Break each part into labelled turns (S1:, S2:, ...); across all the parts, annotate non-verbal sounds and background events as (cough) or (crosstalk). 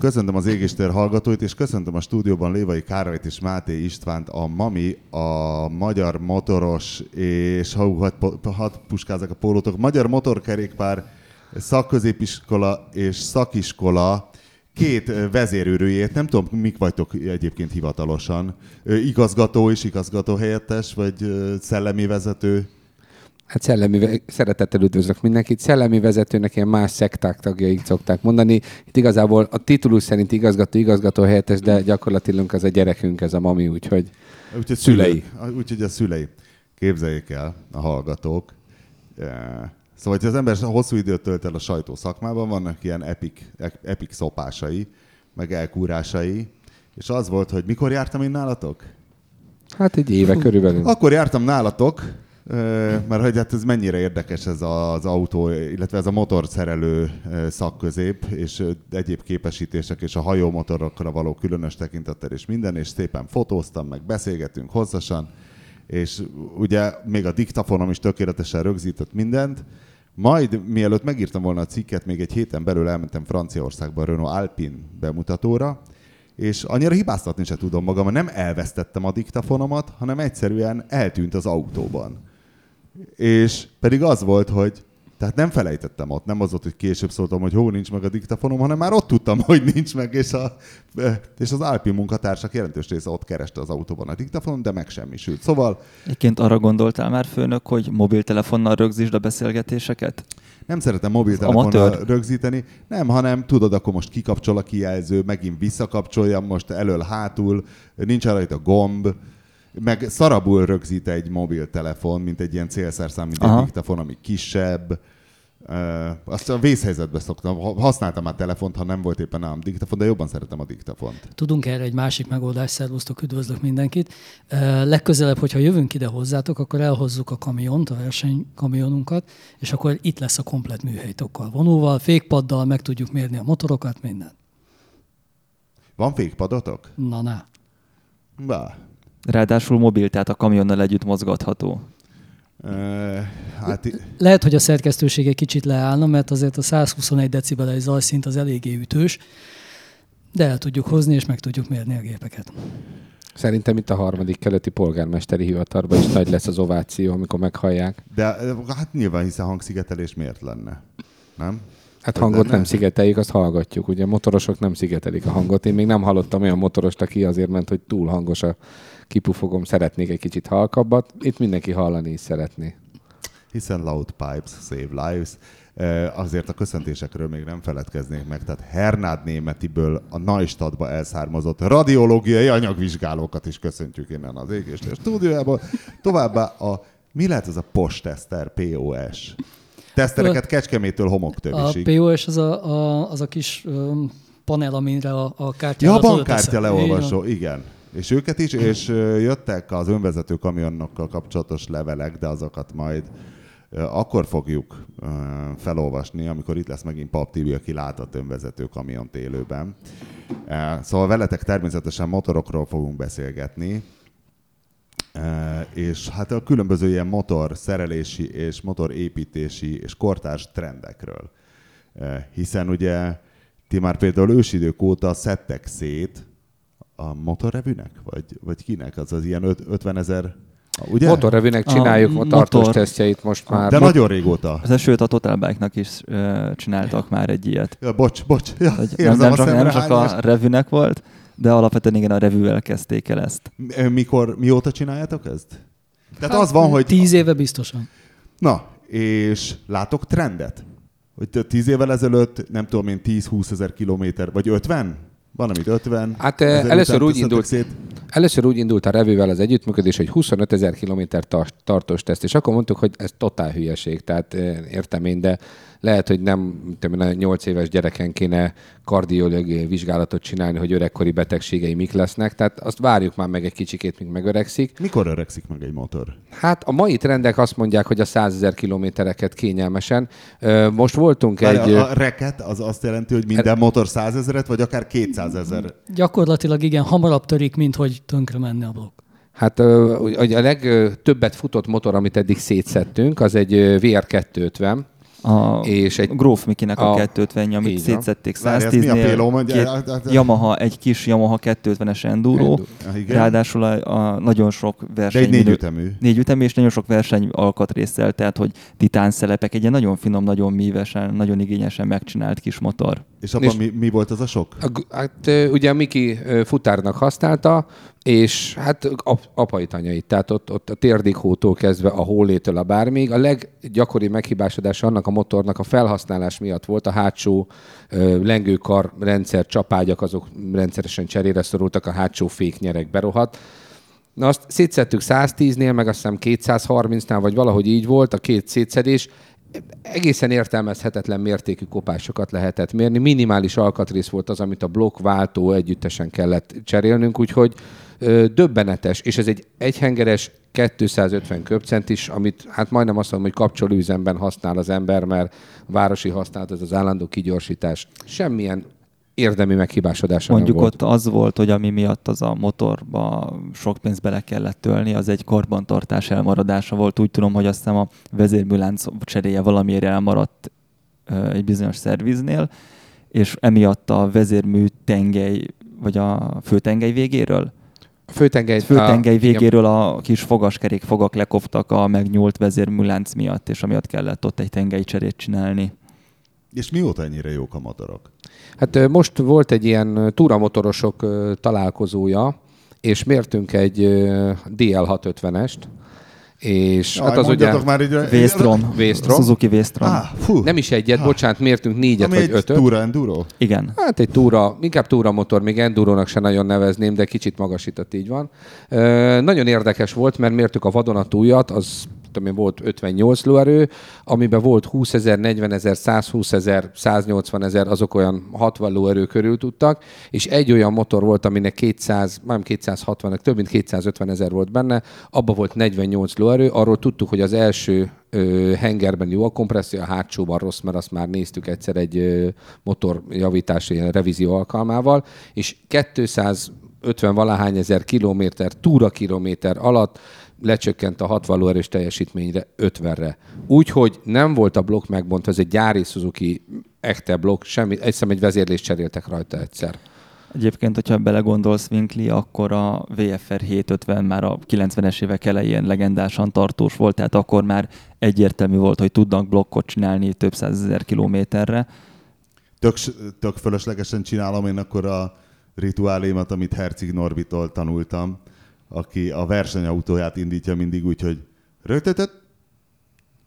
S1: Köszöntöm az égéstér hallgatóit, és köszöntöm a stúdióban Lévai Károlyt és Máté Istvánt, a MAMI, a Magyar Motoros, és ha hadd had puskázak a pólótok, Magyar Motorkerékpár szakközépiskola és szakiskola két vezérőrőjét, nem tudom, mik vagytok egyébként hivatalosan, igazgató és igazgató helyettes, vagy szellemi vezető?
S2: Hát szellemi, szeretettel üdvözlök mindenkit. Szellemi vezetőnek ilyen más szekták tagjai szokták mondani. Itt igazából a titulus szerint igazgató, igazgató helyettes, de gyakorlatilag az a gyerekünk, ez a mami, úgyhogy,
S1: úgyhogy szülei. Úgyhogy a szülei. Képzeljék el a hallgatók. Szóval, hogy az ember hosszú időt tölt el a sajtó szakmában, vannak ilyen epik, epik szopásai, meg elkúrásai, és az volt, hogy mikor jártam én nálatok?
S2: Hát egy éve körülbelül.
S1: Akkor jártam nálatok, mert hogy hát ez mennyire érdekes ez az autó, illetve ez a motorszerelő szakközép, és egyéb képesítések, és a hajómotorokra való különös tekintettel és minden, és szépen fotóztam, meg beszélgetünk hosszasan, és ugye még a diktafonom is tökéletesen rögzített mindent, majd, mielőtt megírtam volna a cikket, még egy héten belül elmentem Franciaországba a Renault Alpine bemutatóra, és annyira hibáztatni se tudom magam, nem elvesztettem a diktafonomat, hanem egyszerűen eltűnt az autóban. És pedig az volt, hogy tehát nem felejtettem ott, nem az volt, hogy később szóltam, hogy hó, nincs meg a diktafonom, hanem már ott tudtam, (laughs) hogy nincs meg, és, a, és az Alpi munkatársak jelentős része ott kereste az autóban a diktafonon, de meg semmisült. Szóval...
S3: Egyébként arra gondoltál már, főnök, hogy mobiltelefonnal rögzítsd a beszélgetéseket?
S1: Nem szeretem mobiltelefonnal rögzíteni, nem, hanem tudod, akkor most kikapcsol a kijelző, megint visszakapcsoljam, most elől-hátul, nincs rajta gomb, meg szarabul rögzít egy mobiltelefon, mint egy ilyen célszerszám, mint Aha. egy diktafon, ami kisebb. Uh, azt a vészhelyzetben szoktam. Használtam már telefont, ha nem volt éppen nálam diktafon, de jobban szeretem a diktafont.
S4: Tudunk erre egy másik megoldást, szervusztok, üdvözlök mindenkit. Uh, legközelebb, hogyha jövünk ide hozzátok, akkor elhozzuk a kamiont, a versenykamionunkat, és akkor itt lesz a komplet műhelytokkal, vonóval, fékpaddal, meg tudjuk mérni a motorokat, minden.
S1: Van fékpadotok?
S4: Na, na.
S1: Bá,
S3: Ráadásul mobil, tehát a kamionnal együtt mozgatható.
S4: Uh, hát... Lehet, hogy a szerkesztőség egy kicsit leállna, mert azért a 121 decibeles zajszint az eléggé ütős, de el tudjuk hozni, és meg tudjuk mérni a gépeket.
S2: Szerintem itt a harmadik keleti polgármesteri hivatalban is nagy lesz az ováció, amikor meghallják.
S1: De hát nyilván, hiszen hangszigetelés miért lenne? Nem?
S2: Hát hangot nem szigeteljük, azt hallgatjuk. Ugye motorosok nem szigetelik a hangot. Én még nem hallottam olyan motorost, aki azért ment, hogy túl hangos a kipufogom, szeretnék egy kicsit halkabbat. Itt mindenki hallani is szeretné.
S1: Hiszen loud pipes save lives. Azért a köszöntésekről még nem feledkeznék meg. Tehát Hernád Németiből a Neustadtba elszármazott radiológiai anyagvizsgálókat is köszöntjük innen az égéstér stúdiójából. Továbbá a mi lehet ez a posttester, POS? Tesztereket Kecskemétől homoktövisig.
S4: A POS az a, a, az a kis um, panel, amire a, a kártya
S1: Ja, a bankkártya leolvasó, igen és őket is, és jöttek az önvezető kamionokkal kapcsolatos levelek, de azokat majd akkor fogjuk felolvasni, amikor itt lesz megint Pap TV, aki látott önvezető kamiont élőben. Szóval veletek természetesen motorokról fogunk beszélgetni, és hát a különböző ilyen motor szerelési és motorépítési és kortárs trendekről. Hiszen ugye ti már például ősidők óta szedtek szét a motorrevűnek? Vagy, vagy kinek? Az az ilyen 50 ezer
S2: Ugye? Motorrevűnek csináljuk a, a tartós motor. tesztjeit most már.
S1: De nagyon régóta.
S3: Az sőt, a Total Bike-nak is uh, csináltak már egy ilyet.
S1: Ja, bocs, bocs. Ja,
S3: nem, nem, csak, nem csak a revűnek volt, de alapvetően igen, a revűvel kezdték el ezt.
S1: Mikor, mióta csináljátok ezt? Tehát hát, az van, hogy...
S4: Tíz éve biztosan.
S1: Na, és látok trendet? Hogy tíz évvel ezelőtt, nem tudom én, 10-20 ezer kilométer, vagy 50? Van, amit 50.
S2: Hát először úgy, indult, szét. először úgy indult a revővel az együttműködés, hogy 25 ezer kilométer tartós teszt, és akkor mondtuk, hogy ez totál hülyeség, tehát értem én, de lehet, hogy nem tudom, 8 éves gyereken kéne kardiológiai vizsgálatot csinálni, hogy öregkori betegségei mik lesznek, tehát azt várjuk már meg egy kicsikét, míg megöregszik.
S1: Mikor öregszik meg egy motor?
S2: Hát a mai trendek azt mondják, hogy a 100 ezer kilométereket kényelmesen. Most voltunk Várj, egy...
S1: A reket az azt jelenti, hogy minden er... motor 100 ezeret, vagy akár 200 ezer?
S4: Gyakorlatilag igen, hamarabb törik, mint hogy tönkre menne a blokk.
S2: Hát a legtöbbet futott motor, amit eddig szétszettünk, az egy VR250,
S3: A és egy Gróf Mikinek a, a 250 amit szétszették 110-nél. Két Yamaha, egy kis Yamaha 250-es Enduro. Enduro. Ráadásul a, a, nagyon sok verseny...
S1: De egy négy ütemű.
S3: Négy ütemű, és nagyon sok verseny alkatrészsel, tehát hogy titán szelepek, egy ilyen nagyon finom, nagyon mívesen, nagyon igényesen megcsinált kis motor.
S1: És abban és mi, mi, volt az a sok?
S2: A, hát ugye Miki futárnak használta, és hát apai tanyait, tehát ott, ott a térdikótól kezdve a hólétől a bármig. A leggyakori meghibásodás annak a motornak a felhasználás miatt volt a hátsó ö, lengőkar rendszer, csapágyak, azok rendszeresen cserére szorultak, a hátsó féknyerek berohadt. Na azt szétszettük 110-nél, meg azt hiszem 230-nál, vagy valahogy így volt a két szétszedés, egészen értelmezhetetlen mértékű kopásokat lehetett mérni. Minimális alkatrész volt az, amit a blokkváltó együttesen kellett cserélnünk, úgyhogy ö, döbbenetes, és ez egy egyhengeres 250 köbcentis, amit hát majdnem azt mondom, hogy kapcsolóüzemben használ az ember, mert városi használat, ez az állandó kigyorsítás. Semmilyen érdemi meghibásodása
S3: Mondjuk
S2: nem volt.
S3: ott az volt, hogy ami miatt az a motorba sok pénzt bele kellett tölni, az egy karbantartás elmaradása volt. Úgy tudom, hogy azt hiszem a vezérműlánc cseréje valamiért elmaradt egy bizonyos szerviznél, és emiatt a vezérmű tengely, vagy a főtengely végéről
S2: a főtengely,
S3: főtengely a, végéről a kis fogaskerék fogak lekoptak a megnyúlt vezérműlánc miatt, és amiatt kellett ott egy tengelycserét csinálni.
S1: És mióta ennyire jók a motorok?
S2: Hát most volt egy ilyen túramotorosok találkozója, és mértünk egy DL650-est, és
S1: Jaj, hát az ugye... már így...
S3: Véstrom.
S2: Véstrom.
S3: Suzuki Véstrom. Ah,
S2: Nem is egyet, ah. bocsánat, mértünk négyet Ami vagy ötöt.
S1: túra enduro?
S3: Igen.
S2: Hát egy túra, inkább túra motor, még endurónak se nagyon nevezném, de kicsit magasított így van. Ö, nagyon érdekes volt, mert mértük a vadonatújat, az tudom én, volt 58 lóerő, amiben volt 20 ezer, 40 ezer, 120 ezer, 180 ezer, azok olyan 60 lóerő körül tudtak, és egy olyan motor volt, aminek 200, nem 260, több mint 250 ezer volt benne, abban volt 48 lóerő, arról tudtuk, hogy az első hengerben jó a kompresszió, a hátsóban rossz, mert azt már néztük egyszer egy ö, motorjavítás, ilyen revízió alkalmával, és 250 valahány ezer kilométer, túra kilométer alatt lecsökkent a 60 lóerős teljesítményre 50-re. Úgyhogy nem volt a blokk megbontva, ez egy gyári Suzuki ekte blokk, semmi, egyszerűen egy vezérlést cseréltek rajta egyszer.
S3: Egyébként, hogyha belegondolsz, Winkli, akkor a VFR 750 már a 90-es évek elején legendásan tartós volt, tehát akkor már egyértelmű volt, hogy tudnak blokkot csinálni több százezer kilométerre.
S1: Tök, tök fölöslegesen csinálom én akkor a rituálémat, amit Herzig Norbitól tanultam aki a versenyautóját indítja mindig úgy, hogy rögtötött,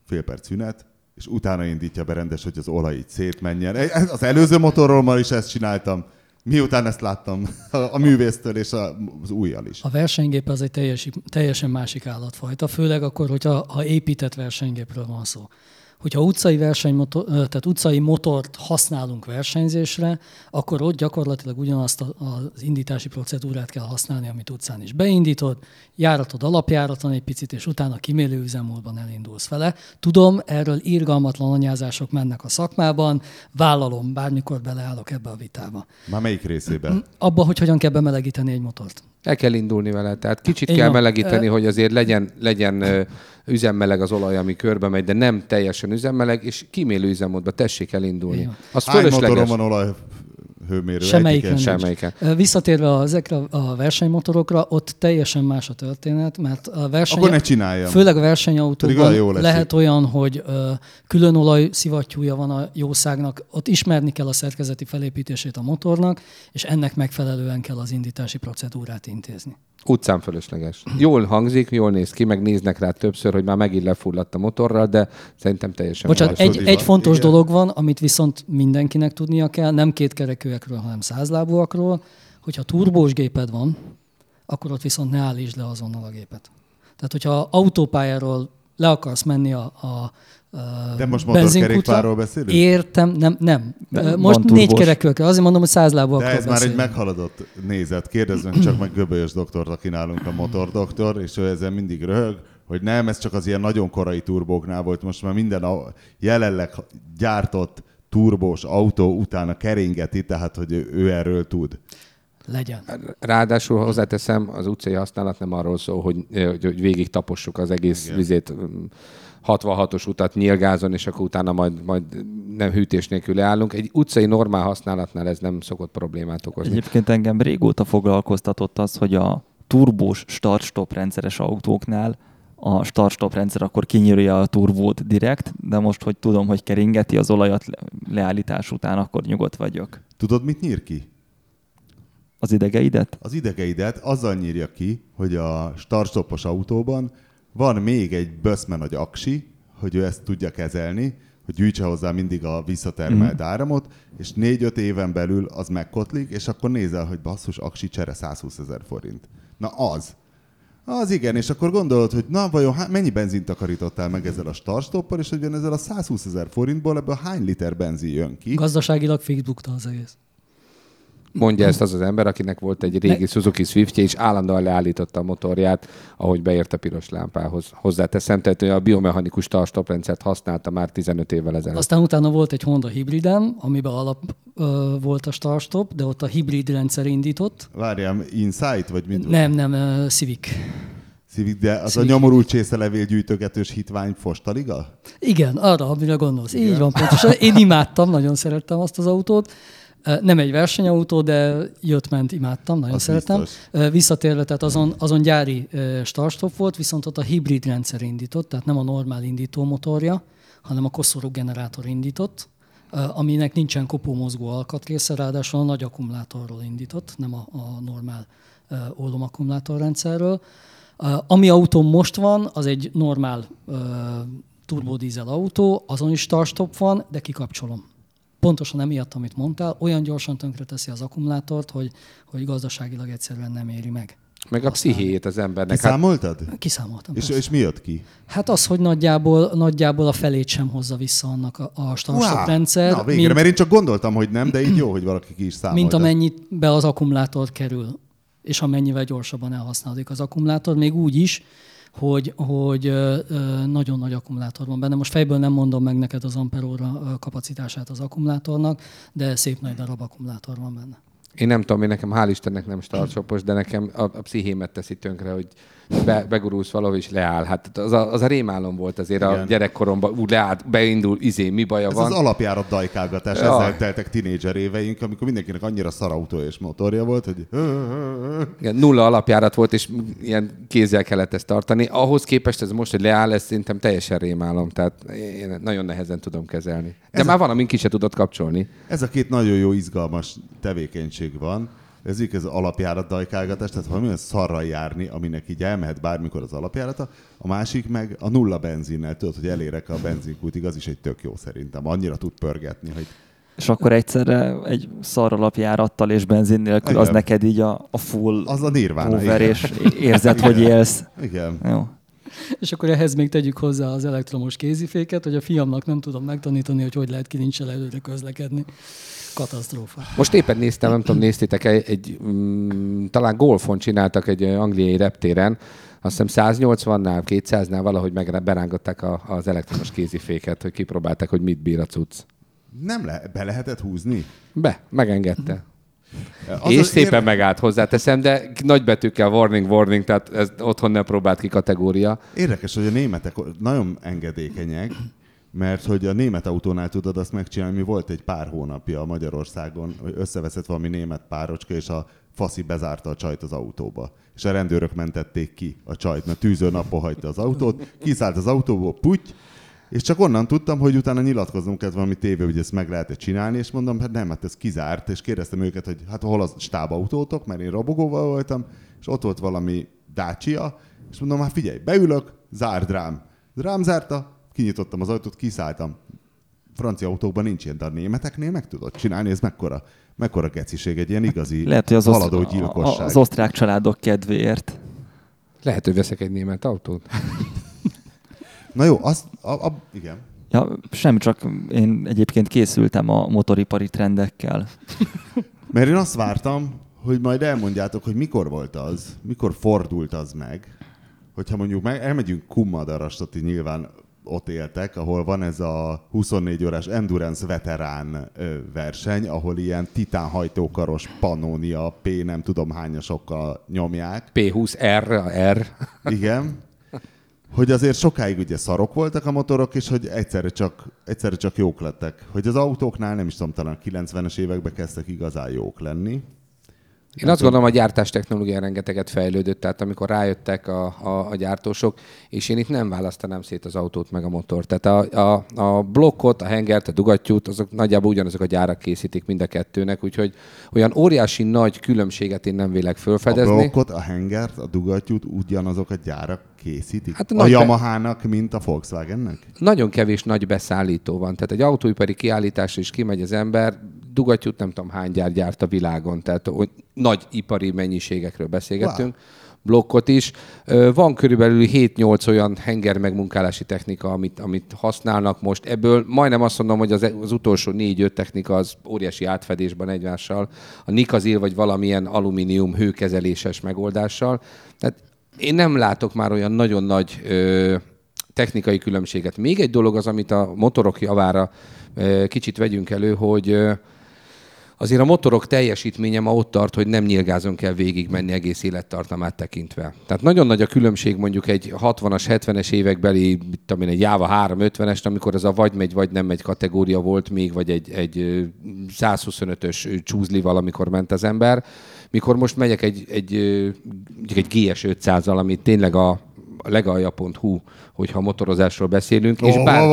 S1: fél perc szünet, és utána indítja be hogy az olaj így szétmenjen. Az előző motorról már is ezt csináltam, miután ezt láttam (laughs) a művésztől és az újjal is.
S4: A versenygép az egy teljes, teljesen másik állatfajta, főleg akkor, hogyha ha épített versenygépről van szó hogyha utcai, versenymotor, tehát utcai motort használunk versenyzésre, akkor ott gyakorlatilag ugyanazt az indítási procedúrát kell használni, amit utcán is beindítod, járatod alapjáraton egy picit, és utána kimélő üzemmódban elindulsz vele. Tudom, erről írgalmatlan anyázások mennek a szakmában, vállalom, bármikor beleállok ebbe a vitába.
S1: Már melyik részében?
S4: Abba, hogy hogyan kell bemelegíteni egy motort.
S2: El kell indulni vele, tehát kicsit Én kell van. melegíteni, hogy azért legyen, legyen üzemmeleg az olaj, ami körbe megy, de nem teljesen üzemmeleg, és kimélő üzemmódba tessék elindulni.
S1: Az Hány motoron van olaj hőmérő.
S4: Semmelyiken. Semmelyiken. Visszatérve ezekre a versenymotorokra, ott teljesen más a történet, mert a verseny...
S1: Akkor ne csináljam.
S4: Főleg a versenyautóban lehet olyan, hogy külön olaj szivattyúja van a jószágnak, ott ismerni kell a szerkezeti felépítését a motornak, és ennek megfelelően kell az indítási procedúrát intézni.
S2: Utcán fölösleges. Jól hangzik, jól néz ki, meg néznek rá többször, hogy már megint lefulladt a motorral, de szerintem teljesen
S4: Bocsánat, egy, egy fontos Igen. dolog van, amit viszont mindenkinek tudnia kell, nem kétkerekűekről, hanem százlábúakról, hogyha turbós géped van, akkor ott viszont ne állítsd le azonnal a gépet. Tehát, hogyha autópályáról le akarsz menni a, a
S1: de most motorkerékpárról beszélünk?
S4: Értem, nem, nem. De most négy kerekűekkel. Azért mondom, hogy száz lábúakról
S1: De ez beszélünk. már egy meghaladott nézet. Kérdezzünk csak meg Göbölyös doktort, aki nálunk a motordoktor, és ő ezen mindig röhög, hogy nem, ez csak az ilyen nagyon korai turbóknál volt. Most már minden a jelenleg gyártott turbós autó utána keringeti, tehát hogy ő, ő erről tud.
S4: legyen.
S2: Ráadásul hozzáteszem, az utcai használat nem arról szól, hogy, hogy végig tapossuk az egész Igen. vizét 66-os utat nyílgázon, és akkor utána majd, majd nem hűtés nélkül leállunk. Egy utcai normál használatnál ez nem szokott problémát okozni.
S3: Egyébként engem régóta foglalkoztatott az, hogy a turbós start-stop rendszeres autóknál a start-stop rendszer akkor kinyírja a turbót direkt, de most, hogy tudom, hogy keringeti az olajat leállítás után, akkor nyugodt vagyok.
S1: Tudod, mit nyír ki?
S3: Az idegeidet?
S1: Az idegeidet azzal nyírja ki, hogy a start autóban van még egy böszme nagy aksi, hogy ő ezt tudja kezelni, hogy gyűjtse hozzá mindig a visszatermelt mm. áramot, és négy-öt éven belül az megkotlik, és akkor nézel, hogy basszus, aksi csere 120 ezer forint. Na az. Az igen, és akkor gondolod, hogy na vajon há- mennyi benzint takarítottál meg ezzel a startstoppal, és hogy ezzel a 120 ezer forintból ebből hány liter benzin jön ki?
S4: Gazdaságilag Facebookta az egész.
S2: Mondja ezt az az ember, akinek volt egy régi ne... Suzuki Swiftje, és állandóan leállította a motorját, ahogy beért a piros lámpához. Hozzáteszem, tehát a biomechanikus startstoprendszert használta már 15 évvel ezelőtt.
S4: Aztán utána volt egy Honda hibriden, amiben alap ö, volt a startstop, de ott a hibrid rendszer indított.
S1: Várjál, Insight, vagy mit?
S4: Nem, nem, uh, Civic.
S1: Civic, de az Civic. a nyomorult csészelevél gyűjtögetős hitvány Fostaliga?
S4: Igen, arra, amire gondolsz. Igen. Így van, pontosan. Én imádtam, nagyon szerettem azt az autót. Nem egy versenyautó, de jött-ment, imádtam, nagyon az szeretem. Biztos. Visszatérve, tehát azon, azon gyári startstop volt, viszont ott a hibrid rendszer indított, tehát nem a normál indító motorja, hanem a koszorú generátor indított, aminek nincsen kopómozgó alkatrésze, ráadásul a nagy akkumulátorról indított, nem a, a normál ólom. Ami autó most van, az egy normál turbodízel autó, azon is startstop van, de kikapcsolom pontosan emiatt, amit mondtál, olyan gyorsan tönkreteszi az akkumulátort, hogy, hogy gazdaságilag egyszerűen nem éri meg.
S2: Meg a pszichéjét az embernek.
S1: Kiszámoltad?
S4: Hát, kiszámoltam.
S1: És, és mi jött ki?
S4: Hát az, hogy nagyjából, nagyjából a felét sem hozza vissza annak a, a startup rendszer.
S1: Na végre, mint, mert én csak gondoltam, hogy nem, de így jó, hogy valaki ki is számolta.
S4: Mint amennyit be az akkumulátor kerül, és amennyivel gyorsabban elhasználódik az akkumulátor, még úgy is, hogy, hogy nagyon nagy akkumulátor van benne. Most fejből nem mondom meg neked az amperóra kapacitását az akkumulátornak, de szép nagy darab akkumulátor van benne.
S2: Én nem tudom, én nekem hál' Istennek nem startshopos, de nekem a, a pszichémet teszi tönkre, hogy be, begurulsz valahol és leáll. Hát az a, az a rémálom volt azért Igen. a gyerekkoromban, úgy leállt, beindul, izé, mi baja
S1: Ez
S2: van.
S1: az alapjárat dajkálgatás, ja. ezzel teltek tinédzser éveink, amikor mindenkinek annyira szarautó és motorja volt, hogy...
S2: Igen, nulla alapjárat volt, és ilyen kézzel kellett ezt tartani. Ahhoz képest ez most, hogy leáll, ez szerintem teljesen rémálom, tehát én nagyon nehezen tudom kezelni. De ez már a... van, amin ki se tudod kapcsolni.
S1: Ez a két nagyon jó, izgalmas tevékenység van ez így az alapjárat dajkálgatás, tehát valamilyen szarral járni, aminek így elmehet bármikor az alapjárata, a másik meg a nulla benzinnel, tudod, hogy elérek a benzinkútig, az is egy tök jó szerintem. Annyira tud pörgetni, hogy
S3: és akkor egyszerre egy szar alapjárattal és benzin nélkül, igen. az neked így a, a full
S1: az a nirvána,
S3: over, és érzed, hogy élsz.
S1: Igen.
S3: Jó.
S4: És akkor ehhez még tegyük hozzá az elektromos kéziféket, hogy a fiamnak nem tudom megtanítani, hogy hogy lehet kilincsel előre közlekedni. Katasztrófa.
S2: Most éppen néztem, nem tudom, néztétek egy, egy um, talán golfon csináltak egy angliai reptéren, azt hiszem 180-nál, 200-nál valahogy meg berángatták a, az elektromos kéziféket, hogy kipróbálták, hogy mit bír a cucc.
S1: Nem le, be lehetett húzni?
S2: Be, megengedte. Az és az szépen ér... megállt hozzáteszem, de nagybetűkkel warning, warning, tehát ez otthon nem próbált ki kategória.
S1: Érdekes, hogy a németek nagyon engedékenyek, mert hogy a német autónál tudod azt megcsinálni, mi volt egy pár hónapja Magyarországon, hogy összeveszett valami német párocska, és a faszi bezárta a csajt az autóba. És a rendőrök mentették ki a csajt, mert tűző napon hagyta az autót, kiszállt az autóból, puty, és csak onnan tudtam, hogy utána nyilatkoznunk kellett valami tévé, hogy ezt meg lehet csinálni, és mondom, hát nem, hát ez kizárt, és kérdeztem őket, hogy hát hol az stábautótok, mert én robogóval voltam, és ott volt valami Dacia, és mondom, hát figyelj, beülök, zárd rám. Rám zárta, kinyitottam az ajtót, kiszálltam. Francia autókban nincs ilyen, de a németeknél meg tudod csinálni, ez mekkora, mekkora geciség, egy ilyen igazi
S3: Lehet, hogy az
S1: haladó gyilkosság.
S3: Az osztrák családok kedvéért.
S2: Lehet, hogy veszek egy német autót. (laughs)
S1: Na jó, azt, a, a, igen.
S3: Ja, sem csak én egyébként készültem a motoripari trendekkel. (laughs)
S1: Mert én azt vártam, hogy majd elmondjátok, hogy mikor volt az, mikor fordult az meg, hogyha mondjuk meg, elmegyünk Kummadarastati nyilván ott éltek, ahol van ez a 24 órás Endurance veterán verseny, ahol ilyen titánhajtókaros Pannonia P nem tudom hányasokkal nyomják.
S2: P20R, R.
S1: Igen. Hogy azért sokáig ugye szarok voltak a motorok, és hogy egyszerre csak, egyszerre csak jók lettek. Hogy az autóknál nem is tudom, talán 90-es években kezdtek igazán jók lenni.
S2: Én azt gondolom, a gyártás technológia rengeteget fejlődött, tehát amikor rájöttek a, a, a gyártósok, és én itt nem választanám szét az autót meg a motort. Tehát a, a, a blokkot, a hengert, a dugattyút, azok nagyjából ugyanazok a gyárak készítik mind a kettőnek, úgyhogy olyan óriási nagy különbséget én nem vélek felfedezni.
S1: A blokkot, a hengert, a dugattyút ugyanazok a gyárak készítik? Hát a Yamaha-nak, mint a Volkswagennek?
S2: Nagyon kevés nagy beszállító van. Tehát egy autóipari kiállításra is kimegy az ember, dugattyút nem tudom hány gyár gyárt a világon, tehát nagy ipari mennyiségekről beszélgetünk. Wow blokkot is. Van körülbelül 7-8 olyan henger megmunkálási technika, amit, amit használnak most. Ebből majdnem azt mondom, hogy az, az utolsó 4-5 technika az óriási átfedésben egymással. A Nikazil vagy valamilyen alumínium hőkezeléses megoldással. Tehát én nem látok már olyan nagyon nagy ö, technikai különbséget. Még egy dolog az, amit a motorok javára ö, kicsit vegyünk elő, hogy ö, azért a motorok teljesítménye ma ott tart, hogy nem nyilgázon kell végigmenni egész élettartamát tekintve. Tehát nagyon nagy a különbség mondjuk egy 60-as, 70-es évekbeli, tudom én, egy Java 350-es, amikor ez a vagy megy, vagy nem megy kategória volt még, vagy egy, egy 125-ös csúzlival, amikor ment az ember. Mikor most megyek egy, egy, egy GS 500-al, ami tényleg a legalja.hu, hogyha motorozásról beszélünk, és, bár,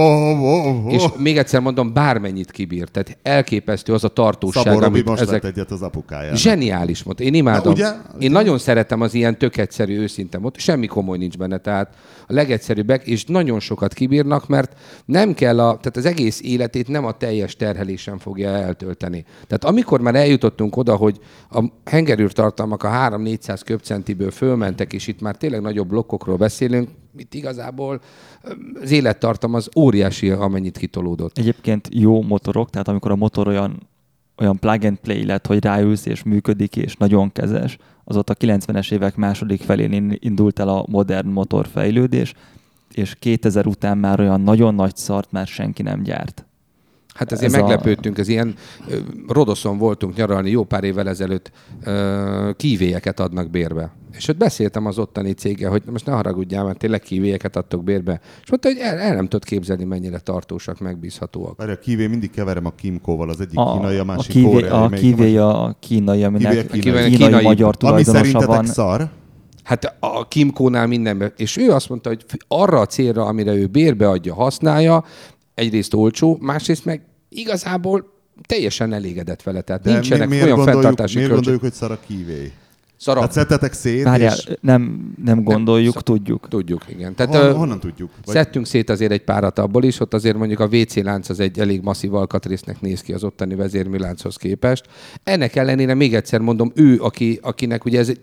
S2: és még egyszer mondom, bármennyit kibír. Tehát elképesztő az a tartóság,
S1: Szabó amit most ezek... egyet az apukáján.
S2: Zseniális mot. Én imádom. ugye? Én nagyon szeretem az ilyen tök egyszerű, őszinte mot. Semmi komoly nincs benne. Tehát a legegyszerűbbek, és nagyon sokat kibírnak, mert nem kell a, tehát az egész életét nem a teljes terhelésen fogja eltölteni. Tehát amikor már eljutottunk oda, hogy a hengerűr tartalmak a 3-400 köbcentiből fölmentek, és itt már tényleg nagyobb blokkokról beszélünk, itt igazából az élettartam az óriási, amennyit kitolódott.
S3: Egyébként jó motorok, tehát amikor a motor olyan, olyan plug and play lett, hogy ráülsz és működik, és nagyon kezes, az ott a 90-es évek második felén indult el a modern motorfejlődés, és 2000 után már olyan nagyon nagy szart már senki nem gyárt.
S2: Hát ezért ez meglepődtünk, a... ez ilyen Rodoszon voltunk nyaralni jó pár évvel ezelőtt, kívélyeket adnak bérbe. És ott beszéltem az ottani céggel, hogy most ne haragudjál, mert tényleg kívélyeket adtok bérbe. És mondta, hogy el, el nem tudod képzelni, mennyire tartósak, megbízhatóak.
S1: Várj, a kívé mindig keverem a Kimkóval, az egyik a, kínai, a másik
S3: a kívé, A kívé a kínai, aminek kívé, kínai, kínai, kínai, kínai magyar tulajdonosa van.
S1: szar?
S2: Hát a Kimkónál mindenben. És ő azt mondta, hogy arra a célra, amire ő bérbe adja, használja, egyrészt olcsó, másrészt meg igazából teljesen elégedett vele. Tehát De nincsenek mi, olyan fenntartási
S1: Miért gondoljuk, hogy szar a kívé?
S2: Szarab.
S1: Hát szedtetek szét,
S3: Várjál, és... nem, nem gondoljuk, nem, tudjuk.
S2: Tudjuk, igen. Tehát,
S1: Hon, honnan tudjuk?
S2: Vagy... Szedtünk szét azért egy párat abból is, ott azért mondjuk a WC lánc az egy elég masszív alkatrésznek néz ki az ottani vezérműlánchoz képest. Ennek ellenére még egyszer mondom, ő, aki, akinek ugye ez egy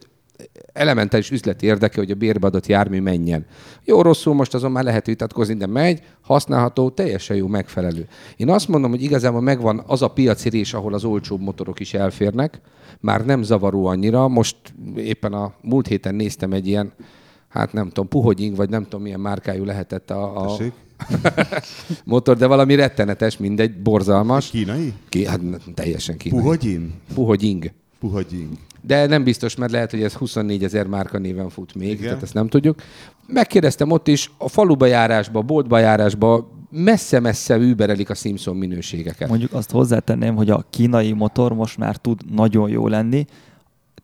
S2: elementális üzleti érdeke, hogy a bérbeadott jármű menjen. Jó, rosszul, most azon már lehet vitatkozni, de megy, használható, teljesen jó, megfelelő. Én azt mondom, hogy igazából megvan az a piacirés, ahol az olcsóbb motorok is elférnek, már nem zavaró annyira. Most éppen a múlt héten néztem egy ilyen, hát nem tudom, puhogying, vagy nem tudom milyen márkájú lehetett a, a (laughs) motor, de valami rettenetes, mindegy, borzalmas.
S1: Kínai?
S2: Ki, hát teljesen kínai.
S1: Puhogying?
S2: Puhogying.
S1: Puhogying
S2: de nem biztos, mert lehet, hogy ez 24 ezer márka néven fut még, Igen. tehát ezt nem tudjuk. Megkérdeztem ott is, a faluba járásba, boltba járásba messze-messze überelik a Simpson minőségeket.
S3: Mondjuk azt hozzátenném, hogy a kínai motor most már tud nagyon jó lenni.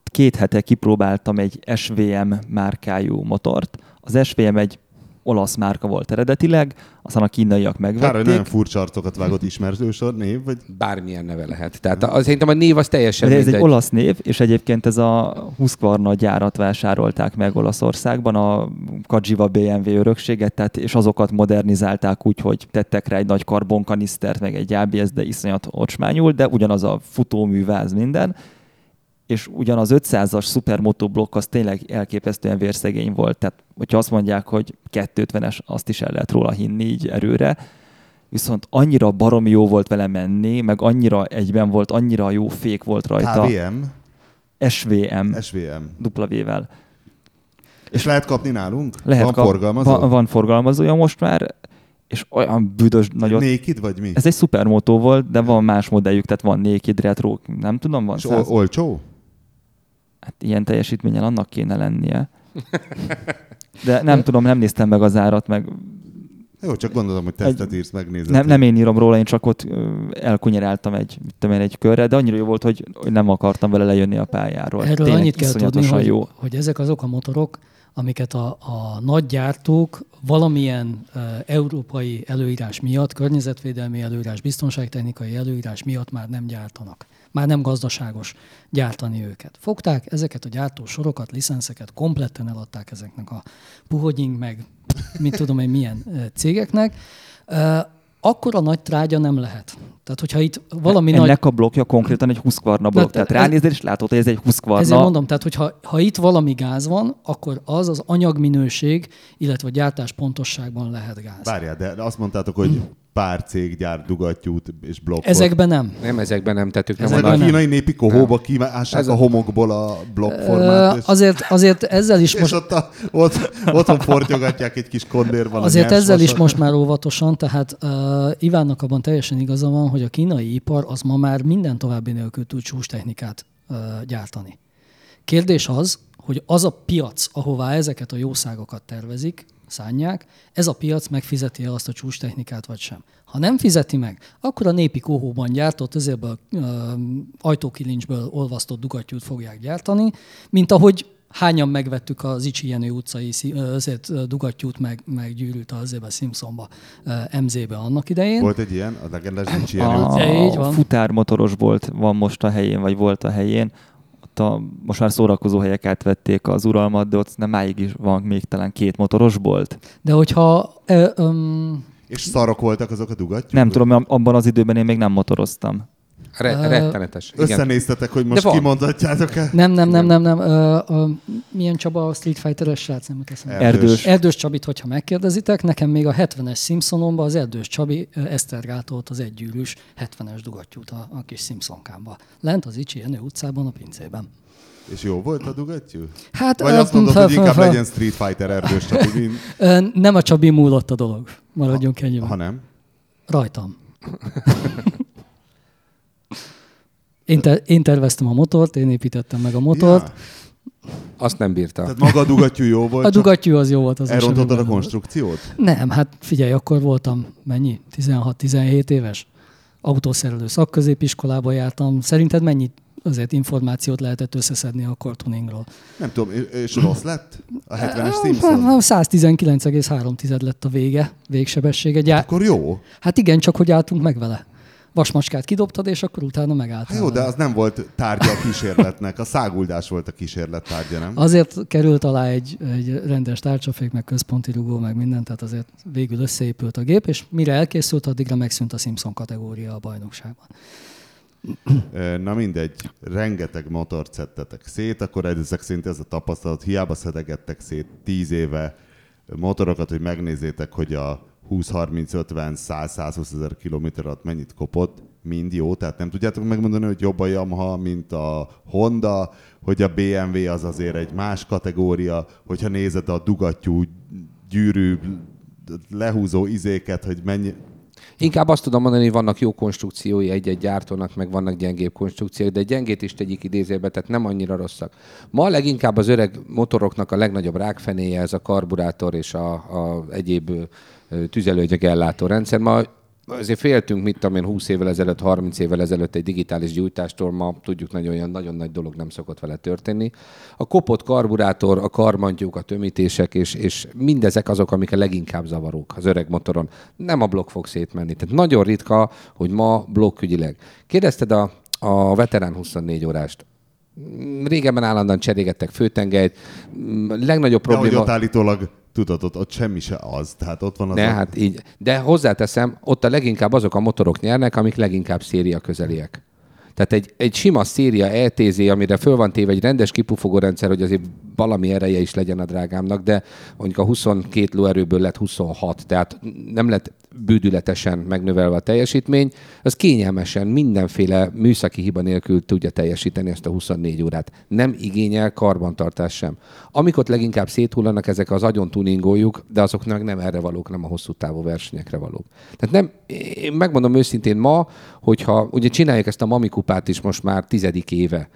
S3: Két hete kipróbáltam egy SVM márkájú motort. Az SVM egy olasz márka volt eredetileg, aztán a kínaiak megvették. Kár,
S1: nagyon furcsa arcokat vágott ismerősor név, vagy?
S2: Bármilyen neve lehet. Tehát az, szerintem a név az teljesen
S3: De ez mindegy. egy olasz név, és egyébként ez a Husqvarna gyárat vásárolták meg Olaszországban, a Kajiva BMW örökséget, tehát, és azokat modernizálták úgy, hogy tettek rá egy nagy karbonkanisztert, meg egy ABS, de iszonyat ocsmányul, de ugyanaz a futóműváz minden, és ugyan az 500-as szupermoto blokk az tényleg elképesztően vérszegény volt, tehát hogyha azt mondják, hogy 250-es, azt is el lehet róla hinni így erőre, viszont annyira baromi jó volt vele menni, meg annyira egyben volt, annyira jó fék volt rajta.
S1: KVM?
S3: SVM.
S1: SVM.
S3: Dupla V-vel.
S1: És lehet kapni nálunk?
S3: Lehet
S1: van
S3: kap,
S1: forgalmazó?
S3: Van, van forgalmazója most már. és olyan büdös nagyot.
S1: Naked vagy mi?
S3: Ez egy szupermotó volt, de van más modelljük, tehát van Naked Retro, nem tudom, van
S1: És
S3: száz...
S1: ol- olcsó?
S3: Hát ilyen teljesítménnyel annak kéne lennie. (laughs) De nem tudom, nem néztem meg az árat, meg
S1: Jó, csak gondolom, hogy tesztet írsz, megnézed.
S3: nem, nem én írom róla, én csak ott elkunyeráltam egy, tudom én, egy körre, de annyira jó volt, hogy, hogy nem akartam vele lejönni a pályáról.
S4: Erről
S3: Tényleg
S4: annyit kell tudni, hogy,
S3: jó.
S4: hogy ezek azok a motorok, amiket a, a nagy gyártók valamilyen e, európai előírás miatt, környezetvédelmi előírás, biztonságtechnikai előírás miatt már nem gyártanak. Már nem gazdaságos gyártani őket. Fogták ezeket a gyártó sorokat, licenszeket, kompletten eladták ezeknek a puhogyink, meg mit tudom én milyen e, cégeknek. E, akkor a nagy trágya nem lehet. Tehát, hogyha itt valami
S3: Ennek
S4: nagy...
S3: a blokkja konkrétan egy 20 kvarna blokk, tehát
S4: ez-
S3: ránézel és látod, hogy ez egy 20 kvarna.
S4: Ezért mondom, tehát hogyha ha itt valami gáz van, akkor az az anyagminőség, illetve a gyártás pontosságban lehet gáz.
S1: Várjál, de azt mondtátok, hogy pár cég gyárt dugattyút és blokkot.
S4: Ezekben nem.
S2: Nem ezekben nem tettük, nem
S1: Ezek
S2: a
S4: nem.
S1: kínai népi kohóba kimássák
S2: Ez
S1: a homokból a
S4: Ö,
S1: blokkformát, és,
S4: azért, azért ezzel is (laughs)
S1: és
S4: most
S1: ott, a, ott otthon fortyogatják egy kis kondérban.
S4: Azért ezzel is
S1: vasat.
S4: most már óvatosan, tehát uh, Ivánnak abban teljesen igaza van, hogy a kínai ipar az ma már minden további nélkül tud csústechnikát uh, gyártani. Kérdés az, hogy az a piac, ahová ezeket a jószágokat tervezik, szánják, ez a piac megfizeti el azt a csústechnikát, vagy sem. Ha nem fizeti meg, akkor a népi kohóban gyártott, ezért a uh, ajtókilincsből olvasztott dugattyút fogják gyártani, mint ahogy hányan megvettük az Icsi Jenő utcai azért dugattyút, meg, meg gyűrűt azért a Simpsonba, MZ-be annak idején.
S1: Volt egy ilyen, a legendás nincs ilyen.
S3: a,
S1: utca.
S4: Így van.
S3: futármotoros volt, van most a helyén, vagy volt a helyén. A, most már szórakozó helyek átvették az uralmat, de ott nem máig is van még talán két motoros bolt.
S4: De hogyha ö, öm,
S1: És szarok voltak azok a dugattyúk?
S3: Nem tudom, abban az időben én még nem motoroztam.
S2: Re- rettenetes. Igen.
S1: Összenéztetek, hogy most kimondhatjátok-e?
S4: nem, nem, nem, nem, nem, ö, ö, milyen Csaba a Street Fighter-es srác, nem eszembe.
S3: Erdős.
S4: Erdős Csabit, hogyha megkérdezitek, nekem még a 70-es Simpsonomban az Erdős Csabi Esztergátolt az egygyűrűs 70-es dugattyút a, a kis Simpsonkámba. Lent az Icsi Jenő utcában, a pincében.
S1: És jó volt a dugattyú?
S4: Hát,
S1: Vagy azt mondod,
S4: fel-
S1: hogy inkább
S4: fel- (laughs)
S1: legyen Street Fighter erdős, Csabi,
S4: Nem a Csabi múlott a dolog. Maradjunk ennyiben.
S1: Ha nem.
S4: Rajtam. (laughs) Én, ter- én terveztem a motort, én építettem meg a motort.
S1: Ja.
S2: Azt nem bírta.
S1: Tehát maga a dugattyú jó volt,
S4: A dugattyú az jó volt. Az
S1: elrontottad a konstrukciót?
S4: Nem, hát figyelj, akkor voltam mennyi? 16-17 éves? Autószerelő szakközépiskolába jártam. Szerinted mennyi azért információt lehetett összeszedni a tuningról?
S1: Nem tudom, és- rossz lett? A 70-es
S4: Ah,
S1: Simpson?
S4: 119,3 lett a vége, végsebessége. Gyá-
S1: Akkor jó.
S4: hát igen, csak hogy álltunk meg vele. Vasmacskát kidobtad, és akkor utána megálltál.
S1: Hát jó, de az nem volt tárgya a kísérletnek. A száguldás volt a kísérlet tárgya, nem?
S4: Azért került alá egy, egy rendes tárcsafék, meg központi rugó, meg minden, tehát azért végül összeépült a gép, és mire elkészült, addigra megszűnt a Simpson kategória a bajnokságban.
S1: Na mindegy, rengeteg motort szedtetek szét, akkor ezek szerint ez a tapasztalat, hiába szedegettek szét 10 éve motorokat, hogy megnézzétek, hogy a 20-30-50-100-120 ezer kilométer alatt mennyit kopott, mind jó, tehát nem tudjátok megmondani, hogy jobb a Yamaha, mint a Honda, hogy a BMW az azért egy más kategória, hogyha nézed a dugattyú, gyűrű, lehúzó izéket, hogy mennyi...
S2: Inkább azt tudom mondani, hogy vannak jó konstrukciói egy-egy gyártónak, meg vannak gyengébb konstrukciók, de gyengét is tegyik idézőbe, tehát nem annyira rosszak. Ma leginkább az öreg motoroknak a legnagyobb rákfenéje ez a karburátor és a, a egyéb tüzelőanyag ellátó rendszer. Ma azért féltünk, mit tudom én, 20 évvel ezelőtt, 30 évvel ezelőtt egy digitális gyújtástól, ma tudjuk, nagyon olyan nagyon nagy dolog nem szokott vele történni. A kopott karburátor, a karmantyúk, a tömítések, és, és mindezek azok, amik a leginkább zavarók az öreg motoron. Nem a blokk fog szétmenni. Tehát nagyon ritka, hogy ma blokkügyileg. Kérdezted a, a veterán 24 órást. Régebben állandóan cserégettek főtengelyt. Mm, Legnagyobb
S1: De hogy
S2: probléma...
S1: ott állítólag, tudod, ott, ott semmi se az. Tehát ott van az
S2: Ne,
S1: a...
S2: hát így. De hozzáteszem, ott a leginkább azok a motorok nyernek, amik leginkább széria közeliek. Tehát egy, egy sima széria ETZ, amire föl van téve egy rendes kipufogó rendszer, hogy azért valami ereje is legyen a drágámnak, de mondjuk a 22 lóerőből lett 26, tehát nem lett bődületesen megnövelve a teljesítmény, az kényelmesen mindenféle műszaki hiba nélkül tudja teljesíteni ezt a 24 órát. Nem igényel karbantartás sem. Amikor leginkább széthullanak ezek az agyon tuningoljuk, de azoknak nem erre valók, nem a hosszú távú versenyekre valók. Tehát nem, én megmondom őszintén ma, hogyha ugye csináljuk ezt a Mami kupát is most már tizedik éve,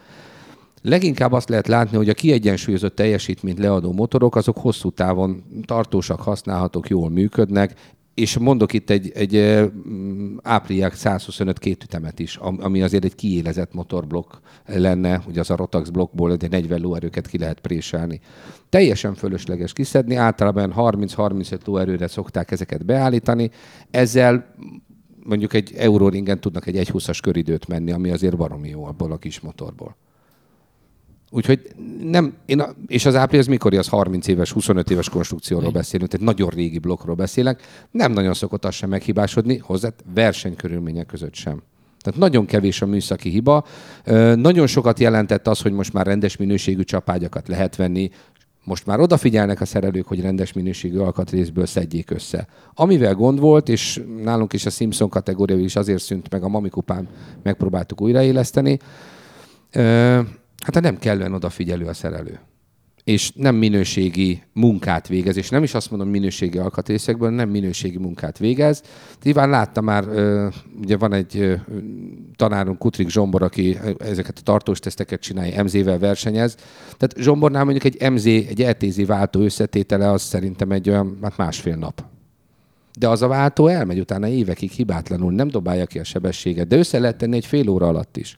S2: Leginkább azt lehet látni, hogy a kiegyensúlyozott teljesítményt leadó motorok, azok hosszú távon tartósak, használhatók, jól működnek, és mondok itt egy, egy ápriák 125 két ütemet is, ami azért egy kiélezett motorblokk lenne, hogy az a Rotax blokkból egy 40 lóerőket ki lehet préselni. Teljesen fölösleges kiszedni, általában 30-35 lóerőre szokták ezeket beállítani, ezzel mondjuk egy Euroringen tudnak egy 1.20-as köridőt menni, ami azért baromi jó abból a kis motorból. Úgyhogy nem, én a, és az április mikor az 30 éves, 25 éves konstrukcióról beszélünk, tehát nagyon régi blokkról beszélek, nem nagyon szokott az sem meghibásodni, hozzá versenykörülmények között sem. Tehát nagyon kevés a műszaki hiba. Nagyon sokat jelentett az, hogy most már rendes minőségű csapágyakat lehet venni, most már odafigyelnek a szerelők, hogy rendes minőségű alkatrészből szedjék össze. Amivel gond volt, és nálunk is a Simpson kategória is azért szűnt meg, a Mamikupán megpróbáltuk újraéleszteni, Hát nem kellően odafigyelő a szerelő és nem minőségi munkát végez, és nem is azt mondom minőségi alkatrészekből, nem minőségi munkát végez. Nyilván látta már, ugye van egy tanárunk, Kutrik Zsombor, aki ezeket a tartós teszteket csinálja, MZ-vel versenyez. Tehát Zsombornál mondjuk egy MZ, egy ETZ váltó összetétele az szerintem egy olyan hát másfél nap. De az a váltó elmegy utána évekig hibátlanul, nem dobálja ki a sebességet, de össze lehet tenni egy fél óra alatt is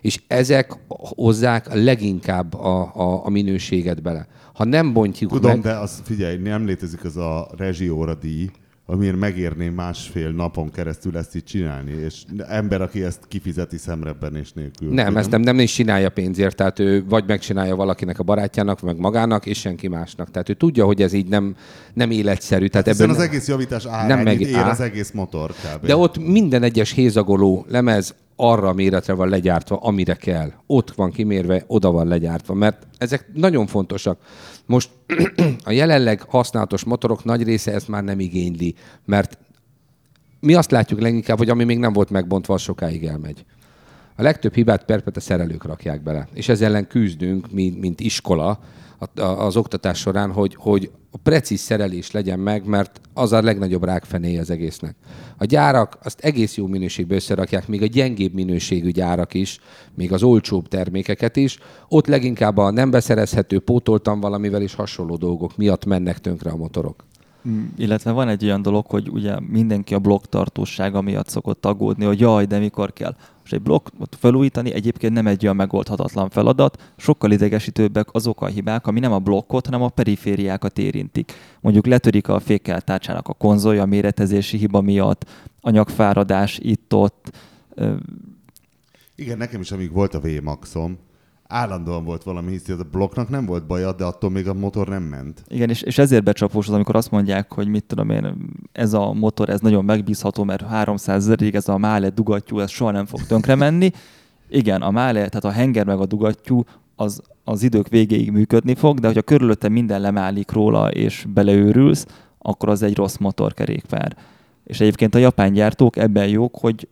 S2: és ezek hozzák leginkább a, a, a minőséget bele. Ha nem bontjuk
S1: Tudom, meg... de az, figyelj, nem létezik az a rezsióra díj, amiért megérné másfél napon keresztül ezt így csinálni, és ember, aki ezt kifizeti szemrebbenés nélkül.
S2: Nem, nem, ezt nem, nem is csinálja pénzért, tehát ő vagy megcsinálja valakinek a barátjának, meg magának, és senki másnak. Tehát ő tudja, hogy ez így nem, nem életszerű. Tehát
S1: ebből az egész javítás árányit nem meg, ér az egész motor
S2: kb. De ott minden egyes hézagoló lemez arra a méretre van legyártva, amire kell. Ott van kimérve, oda van legyártva, mert ezek nagyon fontosak. Most (clears throat) a jelenleg használatos motorok nagy része ezt már nem igényli, mert mi azt látjuk leginkább, hogy ami még nem volt megbontva, az sokáig elmegy. A legtöbb hibát perpet a szerelők rakják bele. És ezzel ellen küzdünk, mint, mint iskola, az oktatás során, hogy, hogy a precíz szerelés legyen meg, mert az a legnagyobb rákfené az egésznek. A gyárak azt egész jó minőségbe összerakják, még a gyengébb minőségű gyárak is, még az olcsóbb termékeket is. Ott leginkább a nem beszerezhető, pótoltam valamivel is hasonló dolgok miatt mennek tönkre a motorok.
S3: Mm, illetve van egy olyan dolog, hogy ugye mindenki a blokk tartósága miatt szokott aggódni, hogy jaj, de mikor kell. Most egy blokkot felújítani egyébként nem egy olyan megoldhatatlan feladat, sokkal idegesítőbbek azok a hibák, ami nem a blokkot, hanem a perifériákat érintik. Mondjuk letörik a fékeltárcsának a konzolja a méretezési hiba miatt, anyagfáradás itt-ott.
S1: Igen, nekem is, amíg volt a VMAX-om, állandóan volt valami, hisz a blokknak nem volt baja, de attól még a motor nem ment.
S3: Igen, és, és ezért becsapós az, amikor azt mondják, hogy mit tudom én, ez a motor, ez nagyon megbízható, mert 300 ezerig ez a mále dugattyú, ez soha nem fog tönkre menni. Igen, a mále, tehát a henger meg a dugattyú, az, az idők végéig működni fog, de hogyha körülötte minden lemálik róla és beleőrülsz, akkor az egy rossz motorkerékpár. És egyébként a japán gyártók ebben jók, hogy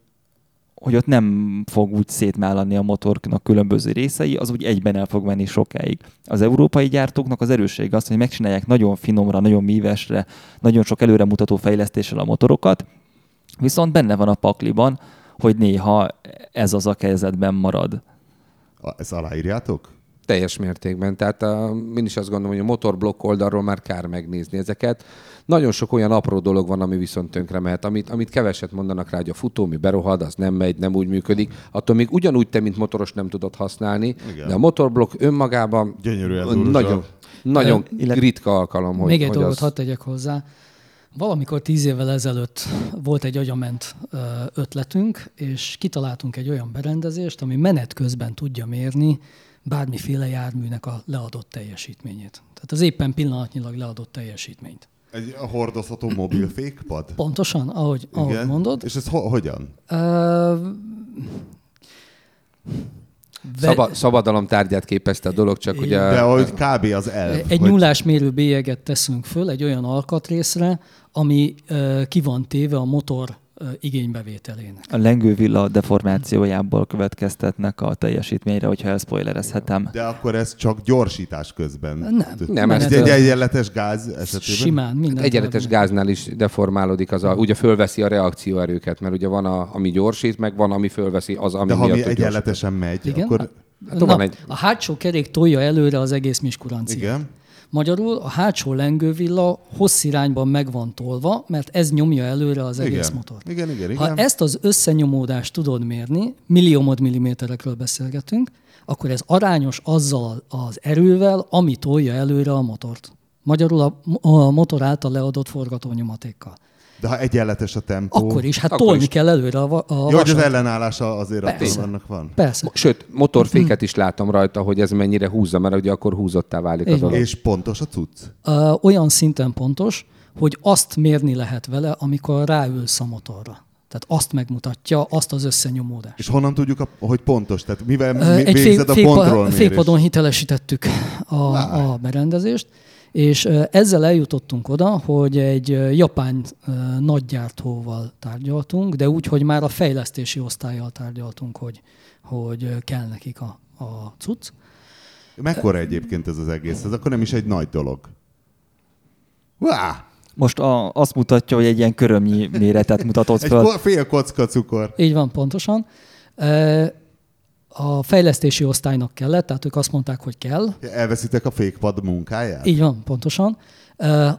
S3: hogy ott nem fog úgy szétmállani a motornak különböző részei, az úgy egyben el fog menni sokáig. Az európai gyártóknak az erősség az, hogy megcsinálják nagyon finomra, nagyon mívesre, nagyon sok előremutató fejlesztéssel a motorokat, viszont benne van a pakliban, hogy néha ez az a kezetben marad.
S1: Ezt aláírjátok?
S2: Teljes mértékben. Tehát a, én is azt gondolom, hogy a motorblokk oldalról már kár megnézni ezeket. Nagyon sok olyan apró dolog van, ami viszont tönkre mehet, amit, amit keveset mondanak rá, hogy a futó, mi berohad, az nem megy, nem úgy működik. Attól még ugyanúgy te, mint motoros nem tudod használni, Igen. de a motorblokk önmagában
S1: Gyönyörűen
S2: nagyon, nagyon Illet... ritka alkalom.
S4: Hogy, Még egy hogy dolgot az... hadd tegyek hozzá. Valamikor tíz évvel ezelőtt volt egy agyament ötletünk, és kitaláltunk egy olyan berendezést, ami menet közben tudja mérni bármiféle járműnek a leadott teljesítményét. Tehát az éppen pillanatnyilag leadott teljesítményt.
S1: Egy hordozható mobil fékpad?
S4: Pontosan, ahogy, ahogy mondod.
S1: És ez ho- hogyan? Uh,
S2: Szaba, szabadalom tárgyát képezte a dolog, csak ugye...
S1: De hogy kb. az elv.
S4: Egy hogy... nyúlásmérő bélyeget teszünk föl egy olyan alkatrészre, ami ki van téve a motor igénybevételének.
S3: A lengővilla deformációjából következtetnek a teljesítményre, hogyha elspoilerezhetem.
S1: De akkor ez csak gyorsítás közben.
S4: Nem.
S2: Nem,
S1: ez egy egyenletes gáz esetében?
S4: Simán, minden.
S2: Egyenletes gáznál is deformálódik, az a, ugye fölveszi a reakcióerőket, mert ugye van, a, ami gyorsít, meg van, ami fölveszi az, ami
S1: De ha mi egyenletesen megy,
S4: Igen?
S1: akkor...
S4: Hát, Na, egy... A hátsó kerék tolja előre az egész miskuranciát.
S1: Igen.
S4: Magyarul a hátsó lengővilla hossz irányban meg van tolva, mert ez nyomja előre az egész
S1: igen.
S4: motort.
S1: Igen, igen, igen.
S4: Ha ezt az összenyomódást tudod mérni, milliómod milliméterekről beszélgetünk, akkor ez arányos azzal az erővel, ami tolja előre a motort. Magyarul a, a motor által leadott forgatónyomatékkal.
S1: De ha egyenletes a tempó...
S4: Akkor is, hát
S2: Akkor
S4: tolni
S2: is.
S4: kell előre a, a
S1: Jó, hogy az ellenállása azért attól
S4: Persze.
S1: vannak van.
S4: Persze.
S2: Sőt, motorféket is látom rajta, hogy ez mennyire húzza, mert ugye akkor húzottá válik az dolog.
S1: És pontos a cucc.
S4: Ö, olyan szinten pontos, hogy azt mérni lehet vele, amikor ráülsz a motorra. Tehát azt megmutatja, azt az összenyomódást.
S1: És honnan tudjuk, a- hogy pontos? Tehát mivel mi
S4: Egy fék,
S1: végzed a
S4: fékpa,
S1: kontrollmérést?
S4: fékpadon hitelesítettük a, a berendezést, és ezzel eljutottunk oda, hogy egy japán nagygyártóval tárgyaltunk, de úgy, hogy már a fejlesztési osztályjal tárgyaltunk, hogy, hogy kell nekik a, a cucc.
S1: Mekkora egyébként ez az egész? Ez akkor nem is egy nagy dolog. Vá!
S3: Most a, azt mutatja, hogy egy ilyen körömnyi méretet mutatott
S1: Egy
S3: föl.
S1: ko- fél kocka cukor.
S4: Így van, pontosan. A fejlesztési osztálynak kellett, tehát ők azt mondták, hogy kell.
S1: Elveszitek a fékpad munkáját?
S4: Így van, pontosan.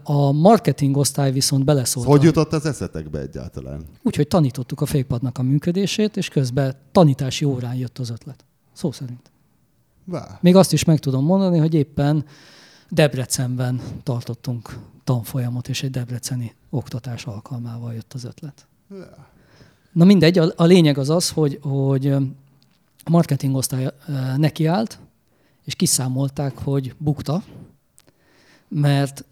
S4: A marketing osztály viszont beleszólt.
S1: Hogy jutott az eszetekbe egyáltalán?
S4: Úgyhogy tanítottuk a fékpadnak a működését, és közben tanítási órán jött az ötlet. Szó szerint.
S1: Vá.
S4: Még azt is meg tudom mondani, hogy éppen Debrecenben tartottunk tanfolyamot, és egy debreceni oktatás alkalmával jött az ötlet. Na mindegy, a, a lényeg az az, hogy, hogy a marketing osztály nekiállt, és kiszámolták, hogy bukta, mert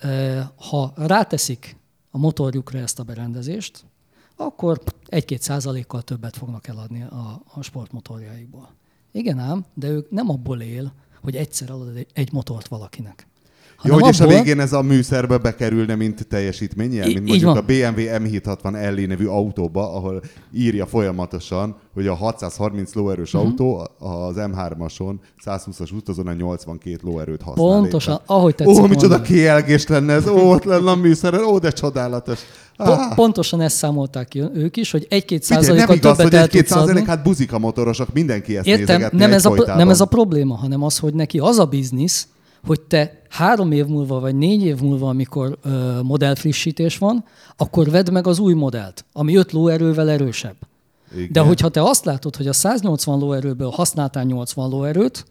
S4: ha ráteszik a motorjukra ezt a berendezést, akkor 1-2 százalékkal többet fognak eladni a, a sportmotorjaikból. Igen ám, de ők nem abból él, hogy egyszer adod egy motort valakinek.
S1: Jó, hogy és a végén ez a műszerbe bekerülne, mint teljesítménye,
S4: Í-
S1: mint mondjuk a BMW M760 LE nevű autóba, ahol írja folyamatosan, hogy a 630 lóerős
S4: Mhm.
S1: autó az M3-ason, 120-as utazon a 82 lóerőt használ.
S4: Pontosan,
S1: éppen.
S4: ahogy tetszik
S1: Ó, micsoda
S4: mondani.
S1: kielgés lenne ez, ó, ott lenne a műszeren, ó, de csodálatos.
S4: Po- pontosan ezt számolták ki ők is, hogy 1-2
S1: Figyelj, nem
S4: százalékkal
S1: igaz,
S4: többet
S1: hogy egy-két százalék, hát buzika motorosok, mindenki ezt
S4: Értem, nem ez, a, nem ez a probléma, hanem az, hogy neki az a biznisz, hogy te három év múlva, vagy négy év múlva, amikor ö, modellfrissítés van, akkor vedd meg az új modellt, ami 5 lóerővel erősebb.
S1: Igen.
S4: De hogyha te azt látod, hogy a 180 lóerőből használtál 80 lóerőt,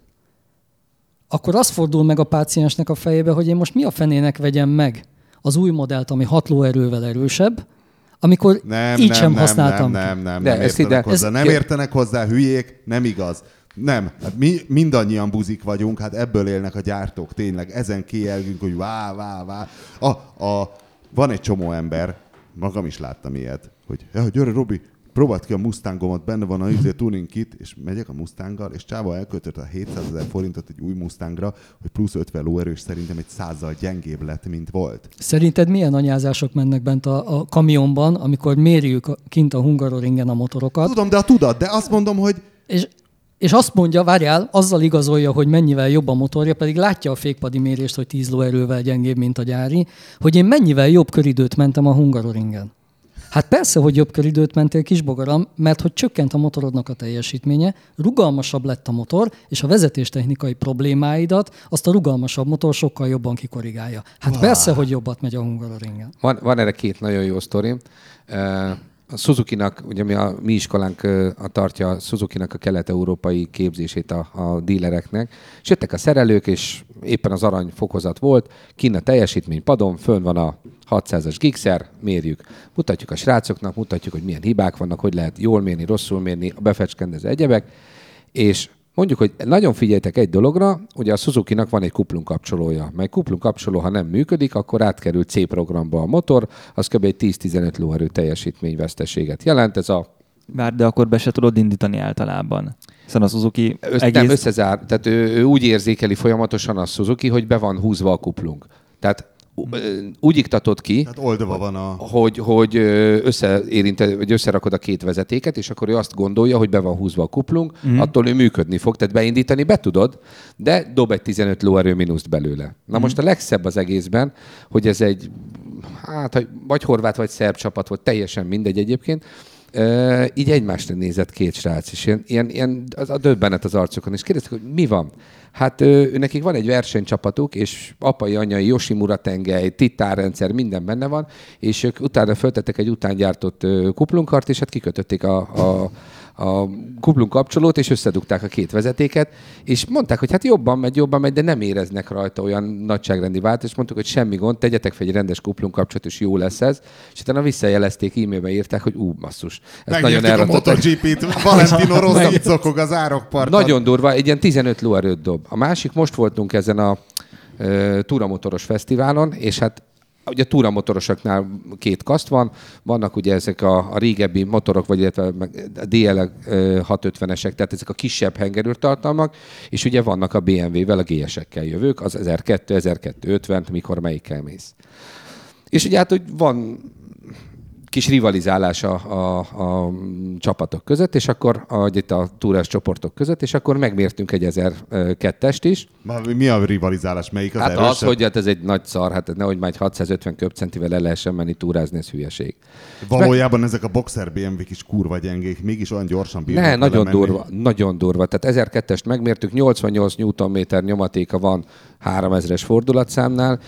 S4: akkor az fordul meg a páciensnek a fejébe, hogy én most mi a fenének vegyem meg az új modellt, ami 6 lóerővel erősebb, amikor
S1: Nem,
S4: így
S1: nem,
S4: sem
S1: nem,
S4: használtam
S1: nem,
S4: ki.
S1: nem, nem,
S2: De
S1: nem
S2: ezt
S1: értenek
S2: ide-
S1: hozzá.
S4: ez-
S1: Nem értenek hozzá, hülyék, nem igaz. Nem, hát mi mindannyian buzik vagyunk, hát ebből élnek a gyártók, tényleg. Ezen kielgünk, hogy vá, vá, vá. A, a, van egy csomó ember, magam is láttam ilyet, hogy ja, gyere Robi, próbáld ki a Mustangomat, benne van a izé tuning kit, és megyek a Mustanggal, és Csáva elköltött a 700 ezer forintot egy új Mustangra, hogy plusz 50 lóerő, és szerintem egy százzal gyengébb lett, mint volt.
S4: Szerinted milyen anyázások mennek bent a, a kamionban, amikor mérjük kint a Hungaroringen a motorokat,
S1: Tudom, de a tudat, de azt mondom, hogy
S4: és, és azt mondja, várjál, azzal igazolja, hogy mennyivel jobb a motorja, pedig látja a fékpadi mérést, hogy 10 lóerővel gyengébb, mint a gyári, hogy én mennyivel jobb köridőt mentem a Hungaroringen. Hát persze, hogy jobb köridőt mentél kisbogaram, mert hogy csökkent a motorodnak a teljesítménye, rugalmasabb lett a motor, és a vezetéstechnikai problémáidat azt a rugalmasabb motor sokkal jobban kikorrigálja. Hát persze, hogy jobbat megy a Hungaroringen.
S2: Van, van erre két nagyon jó sztori. Eh, A Suzuki-nak, ugye mi a mi iskolánk a tartja a Suzuki-nak a kelet-európai képzését a, a dílereknek, és jöttek a szerelők, és éppen az arany fokozat volt, kinn a teljesítmény padon, fönn van a 600-as gigszer, mérjük. Mutatjuk a srácoknak, mutatjuk, hogy milyen hibák vannak, hogy lehet jól mérni, rosszul mérni, a befecskendező egyebek, és mondjuk, hogy nagyon figyeljetek egy dologra, ugye a Suzuki-nak van egy kuplung kapcsolója, mely kuplung kapcsoló, ha nem működik, akkor átkerül C programba a motor, az kb. egy 10-15 lóerő teljesítményveszteséget jelent. Ez a
S3: Bár de akkor be se tudod indítani általában. Hiszen a Suzuki
S2: Össz,
S3: egész...
S2: Nem összezár, tehát ő, ő úgy érzékeli folyamatosan a Suzuki, hogy be van húzva a kuplung. Tehát úgy iktatod ki,
S1: Tehát oldva van a...
S2: hogy, hogy összeérinte, vagy összerakod a két vezetéket, és akkor ő azt gondolja, hogy be van húzva a kuplung, mm. attól ő működni fog, tehát beindítani be tudod, de dob egy 15 lóerő mínuszt belőle. Na mm. most a legszebb az egészben, hogy ez egy, hát vagy horvát, vagy szerb csapat volt, teljesen mindegy egyébként, Uh, így egymásra nézett két srác, és ilyen, ilyen, ilyen az a döbbenet az arcokon, és kérdeztek, hogy mi van? Hát ő, nekik van egy versenycsapatuk, és apai, anyai, Yoshimura tengely, titárrendszer, minden benne van, és ők utána föltettek egy utángyártott kuplunkart, és hát kikötötték a, a a kuplunk kapcsolót, és összedugták a két vezetéket, és mondták, hogy hát jobban megy, jobban megy, de nem éreznek rajta olyan nagyságrendi vált, és mondtuk, hogy semmi gond, tegyetek fel egy rendes kuplunk kapcsolat, és jó lesz ez, és utána visszajelezték, e-mailbe írták, hogy ú, basszus.
S1: Ez nagyon a MotoGP-t, Valentino (laughs) Rossi szokog az árokparton.
S2: Nagyon durva, egy ilyen 15 lóerőt dob. A másik, most voltunk ezen a túramotoros fesztiválon, és hát Ugye a túramotorosoknál két kaszt van, vannak ugye ezek a, a régebbi motorok, vagy illetve a DL 650-esek, tehát ezek a kisebb hengerőtartalmak, és ugye vannak a BMW-vel, a GS-ekkel jövők, az 1002, 1250, mikor melyikkel mész. És ugye hát, hogy van kis rivalizálás a, a, a csapatok között, és akkor a, itt a túrás csoportok között, és akkor megmértünk egy 1002-est is.
S1: Mi a rivalizálás? Melyik az
S2: Hát
S1: erősebb?
S2: az, hogy hát ez egy nagy szar, hát nehogy már egy 650 köbcentivel el lehessen menni túrázni, ez hülyeség.
S1: Valójában Meg... ezek a boxer BMW-k is kurva gyengék, mégis olyan gyorsan bírnak
S2: Ne, nagyon menni. durva, nagyon durva. Tehát 1002-est megmértük, 88 Nm nyomatéka van 3000-es fordulatszámnál,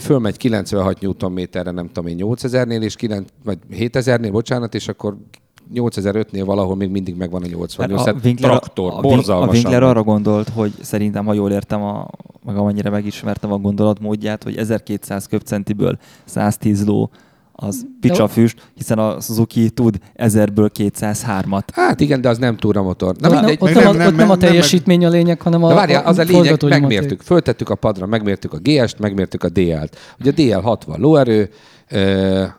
S2: fölmegy 96 Nm-re, nem tudom én, 8000-nél, és 9, vagy 7000-nél, bocsánat, és akkor 8005-nél valahol még mindig megvan a 88. A Winkler, traktor, a,
S3: a Winkler arra gondolt, hogy szerintem, ha jól értem, a, meg amennyire megismertem a gondolatmódját, hogy 1200 köbcentiből 110 ló az picsa füst, hiszen a Suzuki tud 1000-ből 203-at.
S2: Hát igen, de az nem túramotor.
S4: Na, mindegy. Ott, nem, nem, nem, ott nem a teljesítmény a lényeg, hanem a,
S2: várjál, az a lényeg, megmértük. Föltettük a padra, megmértük a GS-t, megmértük a DL-t. Ugye a DL 60 lóerő,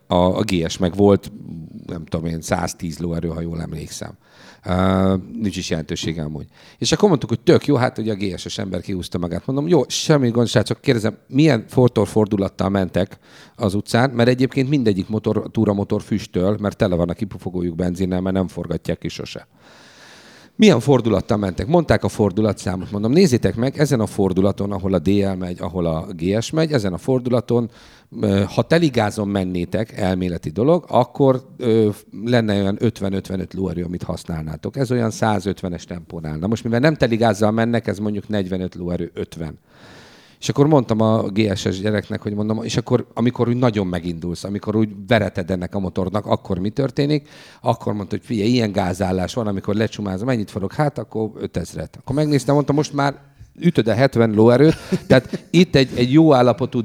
S2: a, a GS meg volt, nem tudom én, 110 lóerő, ha jól emlékszem. Uh, nincs is jelentősége amúgy. És akkor mondtuk, hogy tök jó, hát ugye a GS-es ember kihúzta magát. Mondom, jó, semmi gond, csak kérdezem, milyen fordulattal mentek az utcán, mert egyébként mindegyik motor, túramotor füstöl, mert tele van a kipufogójuk benzinnel, mert nem forgatják ki sose. Milyen fordulattal mentek? Mondták a fordulatszámot. Mondom, nézzétek meg, ezen a fordulaton, ahol a DL megy, ahol a GS megy, ezen a fordulaton, ha teligázon mennétek, elméleti dolog, akkor lenne olyan 50-55 lóerő, amit használnátok. Ez olyan 150-es tempónál. Na most, mivel nem teligázzal mennek, ez mondjuk 45 lóerő, 50. És akkor mondtam a GSS gyereknek, hogy mondom, és akkor, amikor úgy nagyon megindulsz, amikor úgy vereted ennek a motornak, akkor mi történik? Akkor mondta, hogy figyelj, ilyen gázállás van, amikor lecsumázom, mennyit forog? Hát akkor 5000-et. Akkor megnéztem, mondtam, most már ütöd a 70 lóerőt, tehát itt egy, egy jó állapotú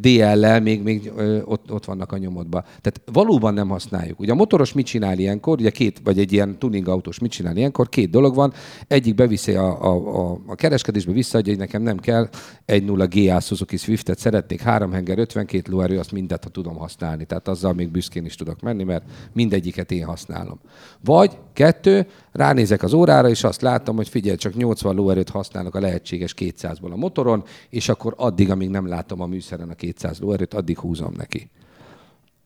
S2: DL-lel még, még ott, ott vannak a nyomodban. Tehát valóban nem használjuk. Ugye a motoros mit csinál ilyenkor, ugye két, vagy egy ilyen tuning autós mit csinál ilyenkor, két dolog van, egyik beviszi a, a, a, a kereskedésbe, visszaadja, hogy nekem nem kell, 1.0 GA Suzuki Swiftet szeretnék, három henger, 52 lóerő, azt mindet, ha tudom használni. Tehát azzal még büszkén is tudok menni, mert mindegyiket én használom. Vagy kettő, ránézek az órára, és azt látom, hogy figyelj, csak 80 lóerőt használok a lehetséges 200-ból a motoron, és akkor addig, amíg nem látom a műszeren a 200 lóerőt, addig húzom neki.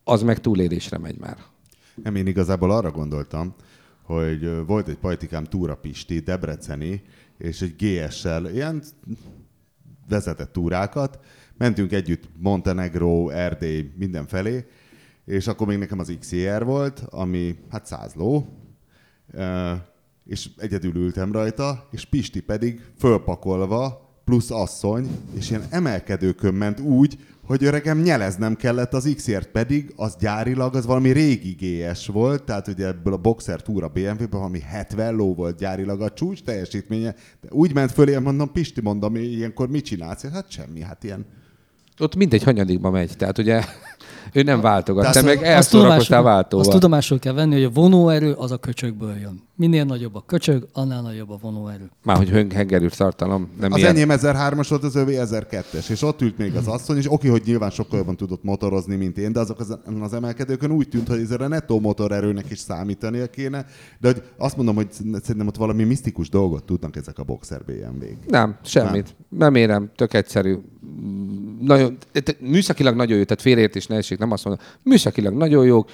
S2: Az meg túlélésre megy már.
S1: Nem, én igazából arra gondoltam, hogy volt egy pajtikám Túra Pisti, Debreceni, és egy GS-sel ilyen vezetett túrákat, mentünk együtt Montenegro, Erdély, mindenfelé, és akkor még nekem az XR volt, ami hát 100 ló, és egyedül ültem rajta, és Pisti pedig fölpakolva, plusz asszony, és ilyen emelkedőkön ment úgy, hogy öregem nyeleznem kellett az X-ért, pedig az gyárilag az valami régi GS volt, tehát ugye ebből a Boxer túra BMW-ből valami 70 ló volt gyárilag a csúcs teljesítménye. De úgy ment fölé, mondom, Pisti, mondom, ilyenkor mit csinálsz? Hát semmi, hát ilyen
S2: ott mindegy hanyadikba megy. Tehát ugye ő nem váltogat, te meg elszórakoztál váltóval.
S4: Azt tudomásul kell venni, hogy a vonóerő az a köcsögből jön. Minél nagyobb a köcsög, annál nagyobb a vonóerő.
S2: Már hogy hengerű tartalom. Nem
S1: az ilyen... enyém 1003-as volt, az övé 1002-es, és ott ült még az asszony, és oké, hogy nyilván sokkal jobban tudott motorozni, mint én, de azok az, az emelkedőkön úgy tűnt, hogy ezzel a nettó motorerőnek is számítania kéne, de hogy azt mondom, hogy szerintem ott valami misztikus dolgot tudnak ezek a boxer BMW-k.
S2: Nem, semmit. Nem, nem érem, tök egyszerű nagyon, műszakilag nagyon jó, tehát félreértés ne esik, nem azt mondom, műszakilag nagyon jók.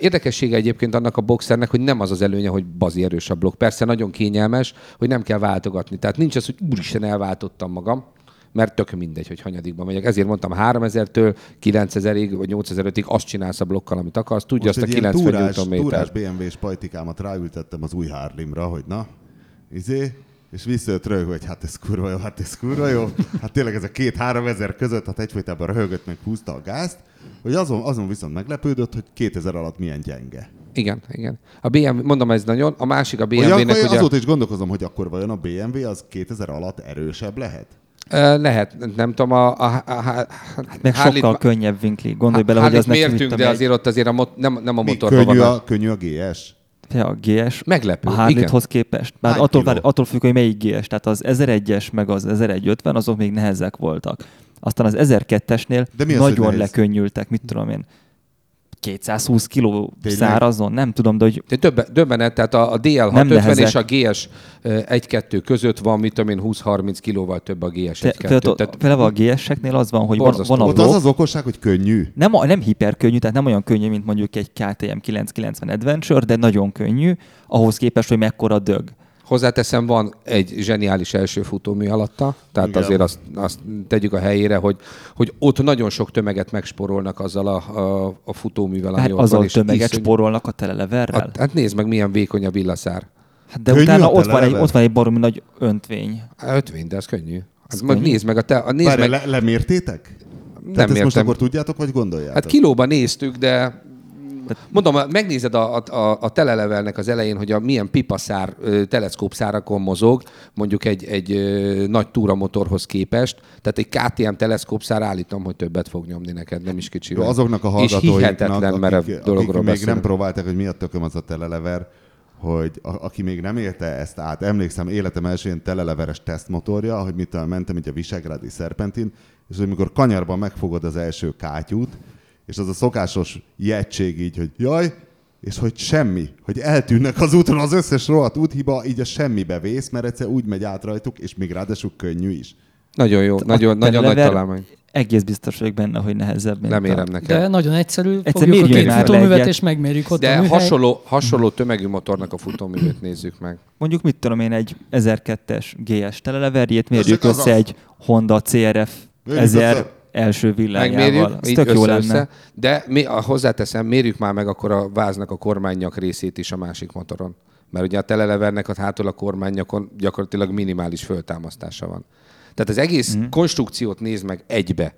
S2: Érdekessége egyébként annak a boxernek, hogy nem az az előnye, hogy bazi erős a blokk. Persze nagyon kényelmes, hogy nem kell váltogatni. Tehát nincs az, hogy úristen elváltottam magam, mert tök mindegy, hogy hanyadikban megyek. Ezért mondtam 3000-től 9000-ig vagy 8005-ig azt csinálsz a blokkal, amit akarsz. Tudja
S1: Most
S2: azt a
S1: egy ilyen
S2: 90
S1: túrás, túrás BMW-s pajtikámat ráültettem az új Harlimra, hogy na, izé, és visszajött röhög, hogy hát ez kurva jó, hát ez kurva jó. Hát tényleg ez a két-három ezer között, hát egyfolytában röhögött meg húzta a gázt, hogy azon, azon viszont meglepődött, hogy 2000 alatt milyen gyenge.
S2: Igen, igen. A BMW, mondom ez nagyon, a másik a BMW-nek ugye...
S1: azóta is gondolkozom, hogy akkor vajon a BMW az 2000 alatt erősebb lehet?
S2: Lehet, nem tudom, a, a, a, a
S3: Hát meg
S2: Harley-t
S3: sokkal könnyebb vinkli. Gondolj bele, hogy az neki
S2: mértünk, de azért ott azért a mot, nem, nem a motorban
S1: könnyű,
S2: van.
S1: a, könnyű a GS?
S3: Egy, a GS
S2: Meglepő,
S3: a. Harley-hoz képest. Bár
S1: Hány
S3: attól, vár, attól függ, hogy melyik GS. Tehát az 1001-es meg az 1150, azok még nehezek voltak. Aztán az 1002-esnél
S1: De mi az,
S3: nagyon
S1: nehéz?
S3: lekönnyültek, mit tudom én. 220 kiló
S1: Tényleg?
S3: szárazon, nem tudom, de hogy
S2: De döbben, döbbenet, tehát a, a
S3: Nem
S2: DL650
S3: nehezek.
S2: és a GS 1-2 között van, mit tudom én, 20-30 kilóval több a GS
S3: te,
S2: 1-2.
S3: például,
S2: Tehát
S3: például a GS-eknél az van, hogy van,
S2: Borzasztó.
S3: van a
S1: Ott az az okosság, hogy könnyű.
S3: nem, a- nem hiperkönnyű, tehát nem olyan könnyű, mint mondjuk egy KTM 990 Adventure, de nagyon könnyű, ahhoz képest, hogy mekkora dög.
S2: Hozzáteszem, van egy zseniális első futómű alatta, tehát
S1: Igen.
S2: azért azt, azt tegyük a helyére, hogy, hogy ott nagyon sok tömeget megsporolnak azzal a, a, a futóművel, ami
S3: Hát
S2: ott
S3: azzal
S2: van.
S3: tömeget
S2: iszony-
S3: spórolnak a teleleverrel.
S2: Hát, hát nézd meg, milyen vékony a villaszár.
S3: Hát de
S1: Könnyű
S3: utána
S1: a
S3: ott van, egy, ott van egy baromi nagy öntvény.
S2: Hát 50, de ez könnyű. Hát
S3: Ez
S2: meg
S3: könnyű?
S2: nézd meg, a te, a, nézd
S1: Várj,
S2: meg,
S1: le, lemértétek?
S2: nem
S1: Tehát ezt most
S2: értem.
S1: akkor tudjátok, vagy gondoljátok?
S2: Hát kilóban néztük, de mondom, megnézed a, a, a telelevelnek az elején, hogy a milyen pipaszár, ö, teleszkópszárakon mozog, mondjuk egy, egy nagy túramotorhoz képest, tehát egy KTM teleszkópszár állítom, hogy többet fog nyomni neked, nem is kicsi.
S1: Azoknak a
S2: hihetetlen
S1: hallgatóinknak,
S2: merev
S1: akik,
S2: dologról
S1: akik még
S2: beszélünk.
S1: nem próbálták, hogy mi a tököm az a telelever, hogy a, aki még nem érte ezt át, emlékszem életem első ilyen teleleveres tesztmotorja, hogy mit mentem így a Visegrádi Szerpentin, és hogy mikor kanyarban megfogod az első kátyút, és az a szokásos jegység így, hogy jaj, és hogy semmi, hogy eltűnnek az úton az összes rohadt úthiba, így a semmibe vész, mert egyszer úgy megy át rajtuk, és még ráadásul könnyű is.
S2: Nagyon jó, nagyon,
S3: A
S2: nagyon nagy
S3: telelever
S2: találmány.
S3: Egész biztos vagyok benne, hogy nehezebb. mint
S2: Nem
S3: a-
S2: érem neked.
S4: De nagyon egyszerű,
S3: Egyszer
S4: fogjuk a két futóművet, és megmérjük ott a
S2: De
S4: műhely.
S2: hasonló, hasonló tömegű motornak a futóművét nézzük meg.
S3: Mondjuk mit tudom én, egy 1002-es GS teleleverjét mérjük össze
S1: az.
S3: egy Honda CRF
S1: Mérjük
S3: 1000 első
S2: Megmérjük,
S3: villájával. Ez
S2: így
S3: tök jó
S2: össze,
S3: lenne.
S2: össze, de mi, a, hozzáteszem, mérjük már meg akkor a váznak a kormánynyak részét is a másik motoron. Mert ugye a telelevernek a hátul a kormánynyakon gyakorlatilag minimális föltámasztása van. Tehát az egész mm. konstrukciót nézd meg egybe.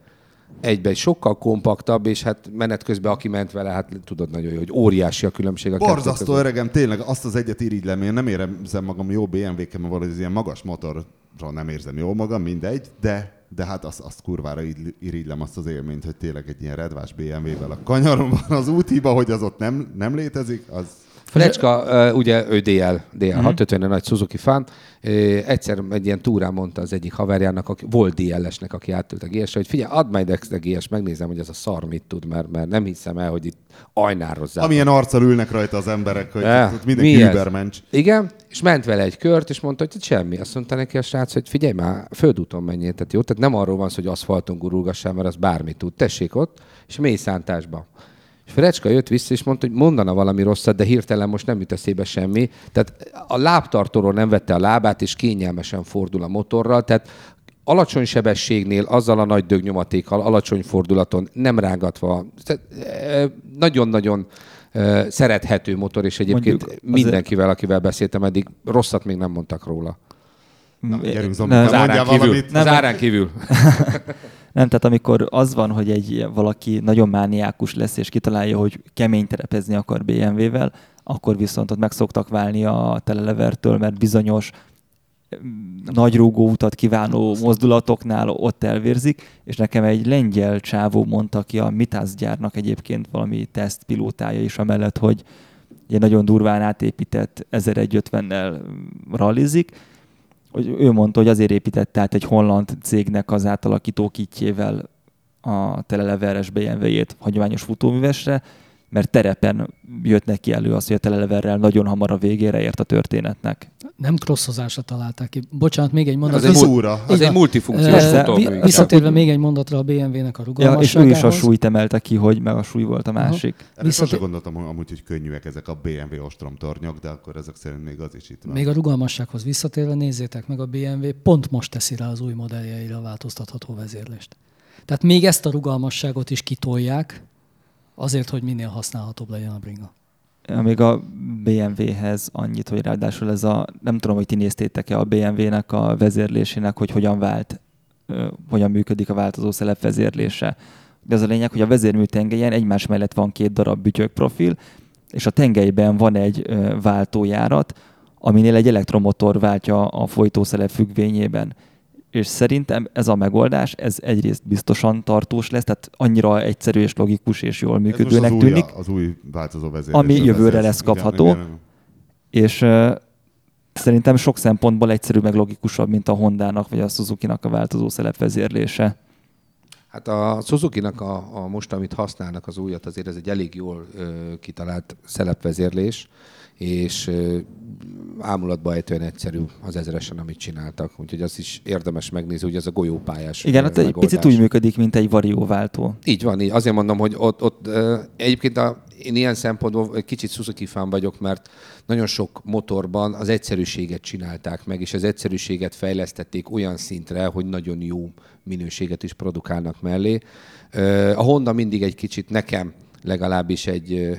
S2: Egybe, egy sokkal kompaktabb, és hát menet közben aki ment vele, hát tudod nagyon jó, hogy óriási a különbség a
S1: Borzasztó öregem, tényleg azt az egyet irigylem, én nem érzem magam jó BMW-ken, mert valahogy ilyen magas motorra nem érzem jól magam, mindegy, de, de hát azt, azt kurvára irigylem azt az élményt, hogy tényleg egy ilyen redvás BMW-vel a kanyaron van az úthiba, hogy az ott nem, nem létezik, az
S2: Frecska, uh, ugye ő DL, DL 650 nagy Suzuki fan, uh, egyszer egy ilyen túrán mondta az egyik haverjának, aki, volt DL-esnek, aki átült a gs hogy figyelj, add majd a GS, megnézem, hogy ez a szar mit tud, mert, mert nem hiszem el, hogy itt ajnározzák.
S1: amilyen arccal ülnek rajta az emberek, hogy
S2: Eh,
S1: mindenki übermensch.
S2: Igen, és ment vele egy kört, és mondta, hogy semmi. Azt mondta neki a srác, hogy figyelj már, földúton menjél, tehát jó, tehát nem arról van szó, hogy aszfalton gurulgassál, mert az bármit tud. Tessék ott, és mély szántásba. És Frecska jött vissza, és mondta, hogy mondana valami rosszat, de hirtelen most nem jut eszébe semmi. Tehát a lábtartóról nem vette a lábát, és kényelmesen fordul a motorral, tehát alacsony sebességnél, azzal a nagy dögnyomatékkal, alacsony fordulaton, nem rángatva, tehát, eh, nagyon-nagyon eh, szerethető motor, és egyébként
S3: Mondjuk
S2: mindenkivel, akivel beszéltem eddig, rosszat még nem mondtak róla.
S1: Na, gyerünk, Zombi,
S3: Nem,
S1: mondjál valamit.
S2: Az árán kívül. (laughs)
S3: Nem, tehát amikor az van, hogy egy valaki nagyon mániákus lesz, és kitalálja, hogy kemény terepezni akar BMW-vel, akkor viszont ott meg szoktak válni a telelevertől, mert bizonyos mm, nagy rúgó utat kívánó mozdulatoknál ott elvérzik, és nekem egy lengyel csávó mondta ki a Mitász gyárnak egyébként valami tesztpilótája is amellett, hogy egy nagyon durván átépített 1150-nel rallizik, hogy ő mondta, hogy azért építette át egy holland cégnek az átalakító kitjével a teleleveres BMW-jét hagyományos futóművesre, mert terepen jött neki elő az, hogy a teleleverrel nagyon hamar a végére ért a történetnek.
S4: Nem crossozásra találták ki. Bocsánat, még egy mondat.
S1: Az egy, múra.
S2: az egy multifunkciós
S4: uh, Visszatérve még egy mondatra a BMW-nek a rugalmasságához.
S3: Ja, és ő is a súlyt emelte ki, hogy meg a súly volt a másik.
S1: Uh-huh. Visszatér... gondoltam amúgy, hogy könnyűek ezek a BMW ostromtornyok, de akkor ezek szerint még az is itt van.
S4: Még a rugalmassághoz visszatérve nézzétek meg a BMW, pont most teszi rá az új modelljeire a változtatható vezérlést. Tehát még ezt a rugalmasságot is kitolják, azért, hogy minél használhatóbb legyen a bringa.
S3: Még a BMW-hez annyit, hogy ráadásul ez a, nem tudom, hogy ti néztétek-e a BMW-nek a vezérlésének, hogy hogyan vált, hogyan működik a változó szelep vezérlése. De az a lényeg, hogy a vezérmű tengelyen egymás mellett van két darab bütyök profil, és a tengelyben van egy váltójárat, aminél egy elektromotor váltja a folytószelep függvényében és szerintem ez a megoldás, ez egyrészt biztosan tartós lesz, tehát annyira egyszerű és logikus és jól működőnek
S1: az
S3: tűnik.
S1: Új, az új változó vezérlés.
S3: Ami jövőre lesz kapható. Igen, igen. És uh, szerintem sok szempontból egyszerű meg logikusabb, mint a Hondának vagy a Suzuki-nak a változó szelepvezérlése.
S2: Hát a Suzuki-nak a, a most, amit használnak az újat, azért ez egy elég jól ö, kitalált szelepvezérlés, és ámulatba ejtően egyszerű az ezeresen, amit csináltak. Úgyhogy az is érdemes megnézni, hogy ez a golyópályás
S3: Igen, hát egy picit úgy működik, mint egy varióváltó.
S2: Így van, így. Azért mondom, hogy ott, ott egyébként a, én ilyen szempontból egy kicsit Suzuki fán vagyok, mert nagyon sok motorban az egyszerűséget csinálták meg, és az egyszerűséget fejlesztették olyan szintre, hogy nagyon jó minőséget is produkálnak mellé. A Honda mindig egy kicsit nekem legalábbis egy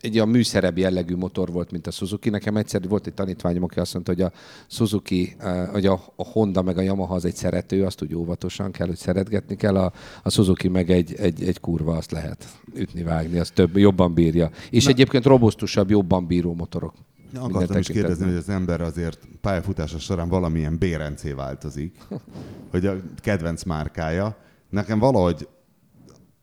S2: egy olyan műszerebb jellegű motor volt, mint a Suzuki. Nekem egyszer volt egy tanítványom, aki azt mondta, hogy a Suzuki, eh, hogy a, a Honda meg a Yamaha az egy szerető, azt úgy óvatosan kell, hogy szeretgetni kell, a, a Suzuki meg egy, egy, egy kurva, azt lehet ütni, vágni, az több, jobban bírja. És Na. egyébként robusztusabb, jobban bíró motorok.
S1: Ja, akartam is kérdezni, hogy az ember azért pályafutása során valamilyen bérencé változik, hogy a kedvenc márkája. Nekem valahogy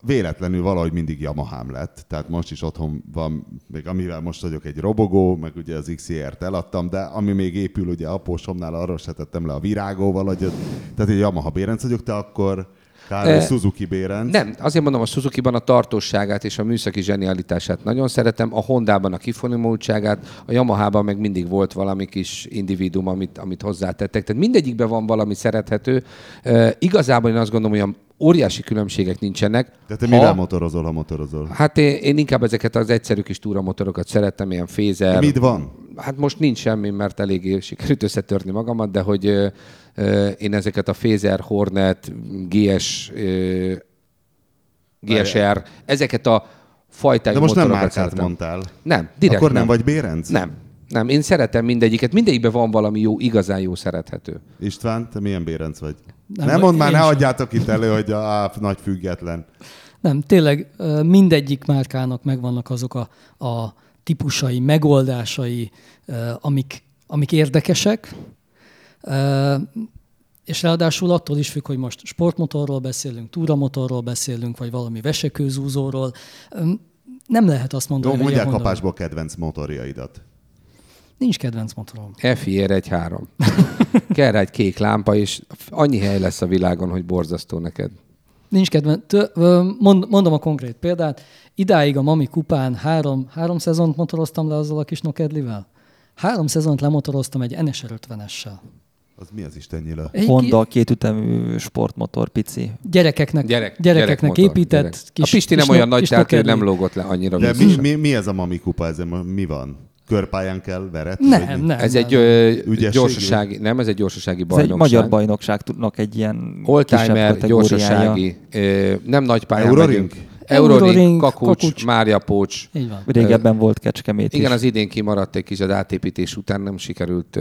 S1: véletlenül valahogy mindig Yamahám lett, tehát most is otthon van, még amivel most vagyok egy robogó, meg ugye az XR-t eladtam, de ami még épül, ugye apósomnál arról se tettem le a virágóval, hogy tehát egy Yamaha bérenc vagyok, te akkor Kár, e, Suzuki bérenc.
S2: Nem, azért mondom, a Suzuki-ban a tartóságát és a műszaki zsenialitását nagyon szeretem, a Honda-ban a kifonimultságát, a Yamaha-ban meg mindig volt valami kis individuum, amit, amit hozzátettek. Tehát mindegyikben van valami szerethető. E, igazából én azt gondolom, hogy a óriási különbségek nincsenek.
S1: De te ha... mivel motorozol, ha motorozol?
S2: Hát én, én inkább ezeket az egyszerű kis túramotorokat szerettem, ilyen fézer. De
S1: mit van?
S2: Hát most nincs semmi, mert eléggé sikerült összetörni magamat, de hogy ö, ö, én ezeket a Fézer, Hornet, GS, ö, GSR, ezeket a fajtájú
S1: De most nem márkát mondtál.
S2: Nem, direkt
S1: Akkor nem,
S2: nem
S1: vagy Bérenc?
S2: Nem, nem, én szeretem mindegyiket. Mindegyikben van valami jó, igazán jó szerethető.
S1: István, te milyen bérenc vagy? Nem, nem mondd már, ne adjátok itt elő, hogy a, a nagy független.
S4: Nem, tényleg mindegyik márkának megvannak azok a, a típusai, megoldásai, amik, amik érdekesek, és ráadásul attól is függ, hogy most sportmotorról beszélünk, túramotorról beszélünk, vagy valami vesekőzúzóról. Nem lehet azt mondani,
S1: Jó, hogy mondják kapásból kedvenc motorjaidat.
S4: Nincs kedvenc motorom.
S2: FIR egy három. (laughs) Kell rá egy kék lámpa, és annyi hely lesz a világon, hogy borzasztó neked.
S4: Nincs kedvenc. Mond, mondom a konkrét példát. Idáig a Mami kupán három, három szezont motoroztam le azzal a kis nokedlivel. Három szezont lemotoroztam egy NSR 50-essel.
S1: Az mi az Isten nyila?
S3: Egy Honda kétütemű sportmotor, pici.
S4: Gyerekeknek, Gyerek, gyerekeknek gyerek épített gyerek.
S2: kis A Pisti nem kis olyan nagy, tehát ő nem lógott le annyira.
S1: De mi, mi, mi, ez a Mami kupa? Ez mi van? Körpályán kell veretni?
S4: Nem, nem.
S2: Ez nem, egy ö, gyorsasági, nem, ez egy gyorsasági bajnokság. Ez
S3: egy magyar bajnokságnak egy ilyen
S2: Oldtimer, gyorsasági, ö, nem nagy pályán
S1: Euroring?
S2: Euroring, Euroring Kakucs, Kakucs, Mária Pócs.
S3: Így van. Régebben volt Kecskemét
S2: Igen, is. az idén kimaradt egy kis az átépítés után, nem sikerült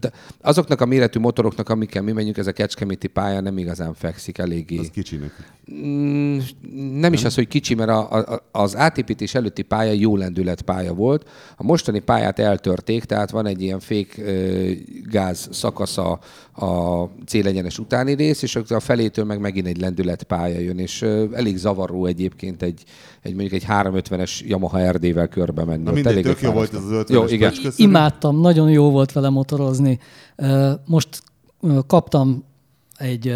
S2: tehát azoknak a méretű motoroknak, amikkel mi menjünk, ez a kecskeméti pálya nem igazán fekszik eléggé.
S1: Az kicsinek.
S2: Mm, nem, nem is az, hogy kicsi, mert a, a, az átépítés előtti pálya jó lendület pálya volt. A mostani pályát eltörték, tehát van egy ilyen fék gáz szakasza a célegyenes utáni rész, és a felétől meg megint egy lendület pálya jön, és elég zavaró egyébként egy, egy mondjuk egy 350-es Yamaha RD-vel körbe menni.
S1: Na mindegy, tök jó volt ez az 50 Jó,
S4: igen. Imádtam, nagyon jó volt vele motorozni. Most kaptam egy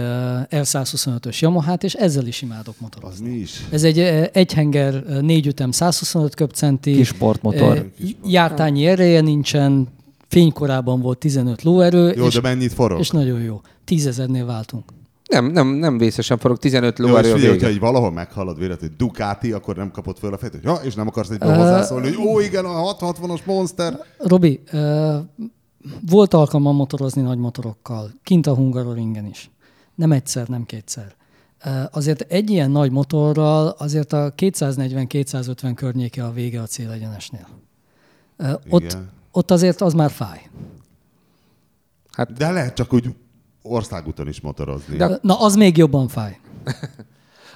S4: R125-ös Yamaha-t, és ezzel is imádok motorozni.
S1: Az mi is?
S4: Ez egy egyhenger, négy ütem, 125 köbcenti.
S3: Kis sportmotor.
S4: Jártányi ereje nincsen, fénykorában volt 15 lóerő.
S1: Jó,
S4: és,
S1: de mennyit forog?
S4: És nagyon jó. Tízezernél váltunk.
S2: Nem, nem, nem vészesen forog, 15 lóerő
S1: Jó,
S2: a
S1: és
S2: vége.
S1: hogyha így valahol meghalad véletlenül, hogy Ducati, akkor nem kapott föl a fejt, hogy ja, és nem akarsz egy uh, hozzászólni, hogy ó, igen, a 660-as Monster.
S4: Robi, uh, volt alkalmam motorozni nagy motorokkal, kint a Hungaroringen is. Nem egyszer, nem kétszer. Azért egy ilyen nagy motorral azért a 240-250 környéke a vége a célegyenesnél. Uh, ott, ott azért az már fáj.
S1: Hát, De lehet csak úgy országúton is motorozni.
S4: De... Na, az még jobban fáj. (laughs)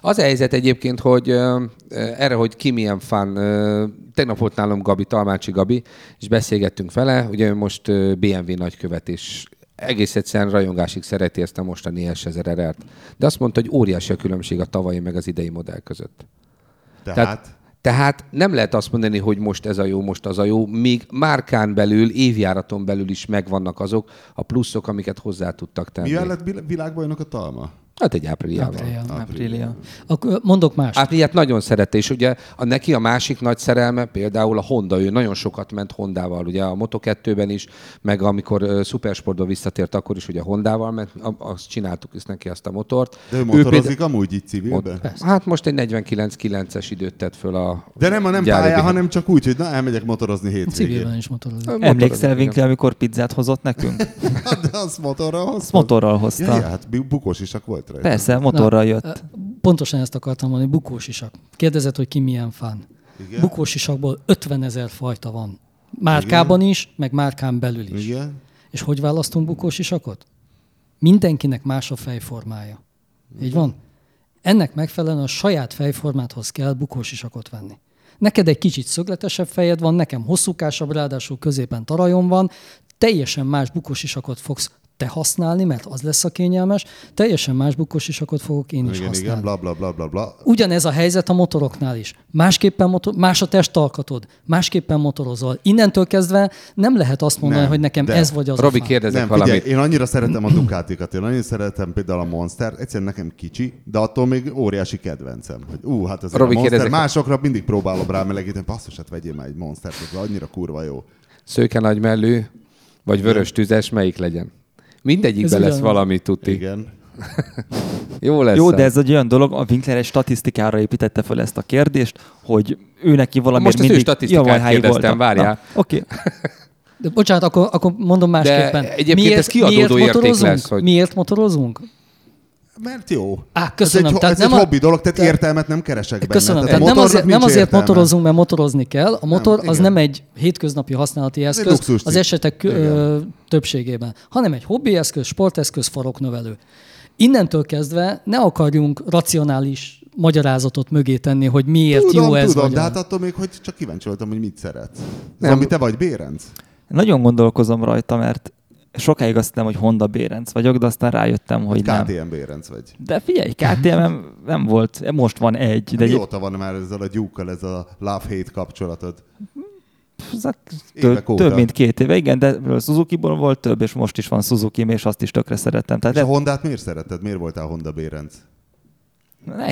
S2: Az a helyzet egyébként, hogy uh, erre, hogy ki milyen uh, tegnap volt nálam Gabi, Talmácsi Gabi, és beszélgettünk vele, ugye ő most uh, BMW nagykövet, és egész egyszerűen rajongásig szereti ezt a mostani S1000 De azt mondta, hogy óriási a különbség a tavalyi meg az idei modell között.
S1: Tehát? Tehát,
S2: tehát nem lehet azt mondani, hogy most ez a jó, most az a jó, míg márkán belül, évjáraton belül is megvannak azok a pluszok, amiket hozzá tudtak tenni.
S1: Milyen lett világbajnok a Talma?
S2: Hát egy ápriljával.
S3: Áprilia. Áprilia.
S4: Akkor mondok más.
S2: Áprilját nagyon szerette, és ugye a neki a másik nagy szerelme például a Honda, ő nagyon sokat ment Hondával, ugye a Moto2-ben is, meg amikor uh, Supersportba visszatért, akkor is ugye Hondával, mert azt csináltuk is neki azt a motort.
S1: De ő motorozik ő például... amúgy így civilben?
S2: Hát most egy 49-9-es időt tett föl a
S1: De nem a nem pályán, hanem csak úgy, hogy na, elmegyek motorozni hétvégén.
S4: Civilben is motorozik.
S3: Emlékszel, Winkler, amikor pizzát hozott nekünk? (laughs)
S1: De az motorral hozta?
S3: Azt motorral hozta.
S1: Ja, ja, hát bukós isak volt rajta.
S3: Persze, motorral jött. Na,
S4: pontosan ezt akartam mondani, bukós isak. Kérdezett, hogy ki milyen fán. Igen? Bukós isakból 50 ezer fajta van. Márkában Igen? is, meg márkán belül is.
S1: Igen?
S4: És hogy választunk bukós isakot? Mindenkinek más a fejformája. Igen. Így van? Ennek megfelelően a saját fejformáthoz kell bukós isakot venni. Neked egy kicsit szögletesebb fejed van, nekem hosszúkásabb, ráadásul középen tarajon van, teljesen más bukós isakot fogsz te használni, mert az lesz a kényelmes, teljesen más bukós isakot fogok én is
S1: igen,
S4: használni.
S1: Igen, bla, bla, bla, bla, bla.
S4: Ugyanez a helyzet a motoroknál is. Másképpen motor, más a testalkatod, másképpen motorozol. Innentől kezdve nem lehet azt mondani, nem, hogy nekem de. ez vagy az
S2: Robi,
S4: a
S2: kérdezek
S1: nem,
S2: valamit.
S1: Figyelj, én annyira szeretem a Ducatikat, én annyira szeretem például a Monster, egyszerűen nekem kicsi, de attól még óriási kedvencem. Hogy ú, hát ez Robi, a Monster, másokra mindig próbálom rá melegíteni, basszus, hát vegyél már egy Monstert, ez annyira kurva jó.
S2: Szőke nagy mellű, vagy vörös tüzes, melyik legyen? Mindegyikben lesz valami tuti.
S1: Igen. (laughs)
S2: Jó lesz.
S3: Jó, de ez egy olyan dolog, a Winkler egy statisztikára építette fel ezt a kérdést, hogy ő neki valami
S2: Most
S3: mindig...
S2: Most statisztikát kérdeztem, várjál.
S3: Oké. Okay.
S4: De bocsánat, akkor, akkor mondom másképpen.
S2: De egyébként miért, ez kiadódó
S4: miért
S2: érték lesz.
S4: Hogy... Miért motorozunk?
S1: Mert jó.
S4: Á, köszönöm.
S1: Ez egy,
S4: tehát
S1: ez nem egy a... hobbi dolog, tehát te... értelmet nem keresek benne.
S4: Köszönöm.
S1: Tehát,
S4: tehát nem azért, nem azért motorozunk, mert motorozni kell. A motor nem, az igen. nem egy hétköznapi használati eszköz az esetek ö, többségében, hanem egy hobbi eszköz, sporteszköz, faroknövelő. Innentől kezdve ne akarjunk racionális magyarázatot mögé tenni, hogy miért
S1: tudom,
S4: jó ez
S1: tudom,
S4: vagy
S1: de hát attól még, hogy csak kíváncsi voltam, hogy mit szeretsz. Nem. Ami te vagy, Bérenc?
S3: Nagyon gondolkozom rajta, mert sokáig azt hittem, hogy Honda Bérenc vagyok, de aztán rájöttem, hogy
S1: KTM
S3: nem.
S1: Bérenc vagy.
S3: De figyelj, KTM nem volt, most van egy. De
S1: Mióta van már ezzel a gyúkkal ez a love-hate kapcsolatod?
S3: Több, több, mint két éve, igen, de Suzuki-ból volt több, és most is van suzuki és azt is tökre szerettem.
S1: Tehát és a Hondát miért szeretted? Miért voltál Honda Bérenc?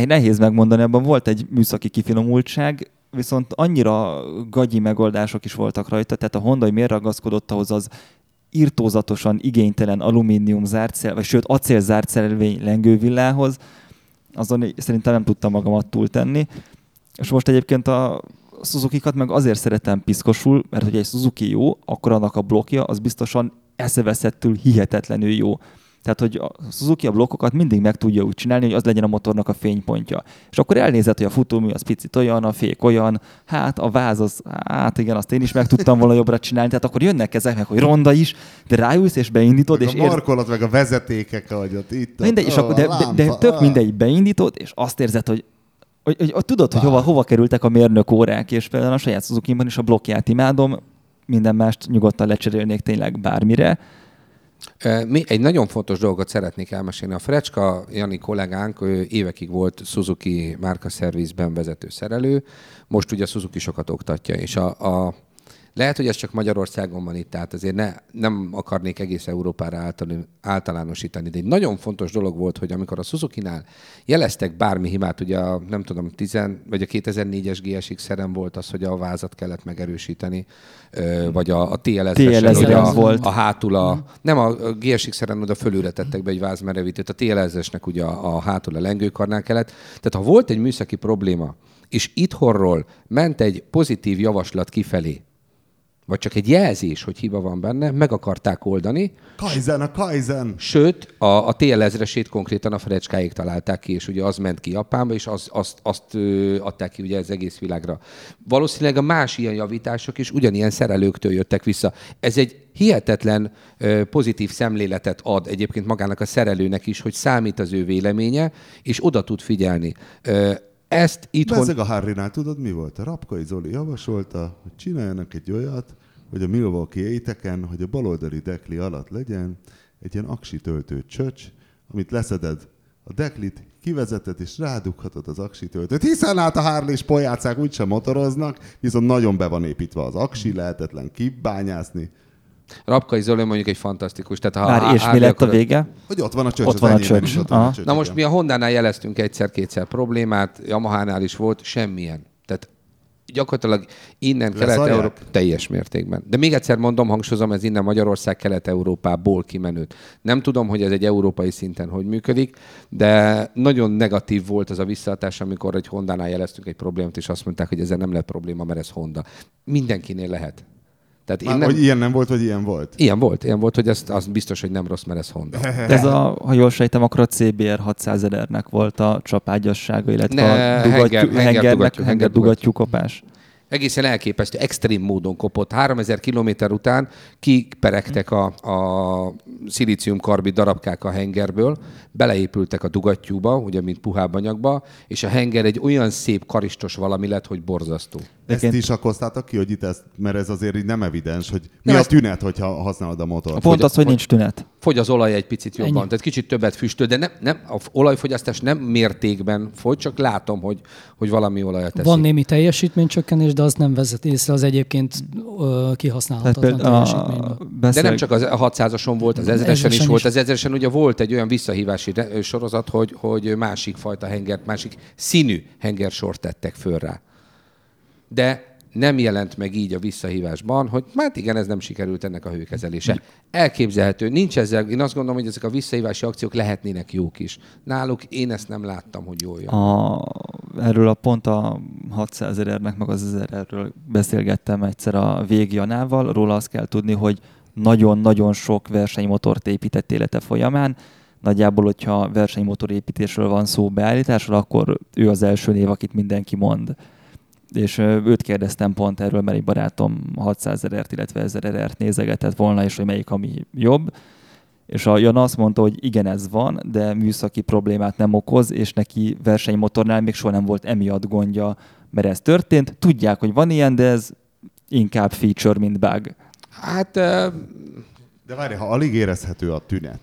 S3: Nehéz megmondani, abban volt egy műszaki kifinomultság, viszont annyira gagyi megoldások is voltak rajta, tehát a Honda, hogy miért ragaszkodott ahhoz az irtózatosan igénytelen alumínium zártszel, vagy sőt acél zártszelvény lengővillához, azon szerintem nem tudtam magamat túltenni. És most egyébként a Suzuki-kat meg azért szeretem piszkosul, mert hogy egy Suzuki jó, akkor annak a blokja az biztosan eszeveszettül hihetetlenül jó. Tehát, hogy a Suzuki a blokkokat mindig meg tudja úgy csinálni, hogy az legyen a motornak a fénypontja. És akkor elnézett, hogy a futómű az picit olyan, a fék olyan, hát a váz az, hát igen, azt én is meg tudtam volna jobbra csinálni, tehát akkor jönnek ezek meg, hogy ronda is, de ráülsz és beindítod.
S1: Meg
S3: és
S1: a markolat, ér... meg a vezetékek, hogy ott itt.
S3: Mindegy, és akkor, de, de, de, tök mindegy, beindítod, és azt érzed, hogy hogy, hogy, hogy tudod, hogy hova, hova kerültek a mérnök órák, és például a saját suzuki is a blokkját imádom, minden mást nyugodtan lecserélnék tényleg bármire,
S2: mi egy nagyon fontos dolgot szeretnék elmesélni. A Frecska Jani kollégánk ő évekig volt Suzuki márkaszervizben vezető szerelő, most ugye Suzuki sokat oktatja, és a, a Lehet, hogy ez csak Magyarországon van itt, tehát azért ne, nem akarnék egész Európára általánosítani, de egy nagyon fontos dolog volt, hogy amikor a Suzuki-nál jeleztek bármi hibát, ugye a, nem tudom, 10, vagy a 2004-es GSX szerem volt az, hogy a vázat kellett megerősíteni, vagy a, a TLS-esen,
S3: TLS
S2: a,
S3: volt.
S2: a hátul a, nem a GSX szeren oda fölülre tettek be egy vázmerevítőt, a TLS-esnek ugye a, a hátul a lengőkarnál kellett. Tehát ha volt egy műszaki probléma, és itthonról ment egy pozitív javaslat kifelé, vagy csak egy jelzés, hogy hiba van benne, meg akarták oldani.
S1: Kaizen, a Kaizen!
S2: Sőt, a, a TL ezresét konkrétan a frecskáig találták ki, és ugye az ment ki Japánba, és az, azt, azt ö, adták ki ugye az egész világra. Valószínűleg a más ilyen javítások is ugyanilyen szerelőktől jöttek vissza. Ez egy hihetetlen ö, pozitív szemléletet ad egyébként magának a szerelőnek is, hogy számít az ő véleménye, és oda tud figyelni. Ö, ezt itthon...
S1: Bezzeg a Harry-nál tudod, mi volt? A Rapkai Zoli javasolta, hogy csináljanak egy olyat, hogy a Milwaukee éteken, hogy a baloldali dekli alatt legyen egy ilyen aksi töltő csöcs, amit leszeded a deklit, kivezeted és rádughatod az aksi töltőt, hiszen hát a Harley és polyácák úgysem motoroznak, viszont nagyon be van építve az aksi, lehetetlen kibányászni.
S2: Rapkai Zoli mondjuk egy fantasztikus. Tehát
S3: ha Már és mi lett a vége?
S1: Hogy ott van a csöcs.
S3: Ott van a csöcs. Ott van a
S2: csöcs Na most mi a Honda-nál jeleztünk egyszer-kétszer problémát, Yamaha-nál is volt, semmilyen. Tehát gyakorlatilag innen Kelet-Európa teljes mértékben. De még egyszer mondom, hangsúlyozom, ez innen Magyarország Kelet-Európából kimenőt. Nem tudom, hogy ez egy európai szinten hogy működik, de nagyon negatív volt az a visszahatás, amikor egy Honda-nál jeleztünk egy problémát, és azt mondták, hogy ezzel nem lett probléma, mert ez Honda. Mindenkinél lehet.
S1: Tehát én Már, nem... Hogy ilyen nem volt, vagy ilyen volt?
S2: Ilyen volt, ilyen volt, hogy ez az biztos, hogy nem rossz, mert ez Honda.
S3: De (laughs) ez a, ha jól sejtem, akkor a CBR 600 nek volt a csapágyassága, illetve ne, a dugattyú, henger, henger, henger, henger dugattyú kopás
S2: egészen elképesztő, extrém módon kopott. 3000 kilométer után kiperegtek a, a szilíciumkarbid darabkák a hengerből, beleépültek a dugattyúba, ugye, mint puhább anyagba, és a henger egy olyan szép karistos valami lett, hogy borzasztó.
S1: Ezt is akkoztátok ki, hogy itt ezt, mert ez azért így nem evidens, hogy mi nem, a tünet, hogyha használod a motort. A
S3: pont az, hogy nincs tünet.
S2: Fogy az olaj egy picit jobban, Ennyi. tehát kicsit többet füstöl, de nem, nem, a olajfogyasztás nem mértékben fogy, csak látom, hogy, hogy valami olajat teszik.
S4: Van némi teljesítménycsökkenés, de az nem vezet észre az egyébként kihasználhatatlan teljesítményben.
S2: Beszél... De nem csak az a 600-ason volt, az ezeresen is, is volt. Az ezeresen ugye volt egy olyan visszahívási sorozat, hogy, hogy másik fajta hengert, másik színű hengersort tettek föl rá de nem jelent meg így a visszahívásban, hogy hát igen, ez nem sikerült ennek a hőkezelése. Elképzelhető. Nincs ezzel, én azt gondolom, hogy ezek a visszahívási akciók lehetnének jók is. Náluk én ezt nem láttam, hogy jól jön.
S3: A, erről a pont a 600 ezernek, meg az 1000 erről beszélgettem egyszer a végjanával. Róla azt kell tudni, hogy nagyon-nagyon sok versenymotort épített élete folyamán. Nagyjából, hogyha versenymotorépítésről van szó beállításról, akkor ő az első név, akit mindenki mond és őt kérdeztem pont erről, mert egy barátom 600 ezeret, illetve 1000 ezeret nézegetett volna, és hogy melyik ami jobb. És a Jan azt mondta, hogy igen, ez van, de műszaki problémát nem okoz, és neki versenymotornál még soha nem volt emiatt gondja, mert ez történt. Tudják, hogy van ilyen, de ez inkább feature, mint bug.
S2: Hát...
S1: De várj, ha alig érezhető a tünet,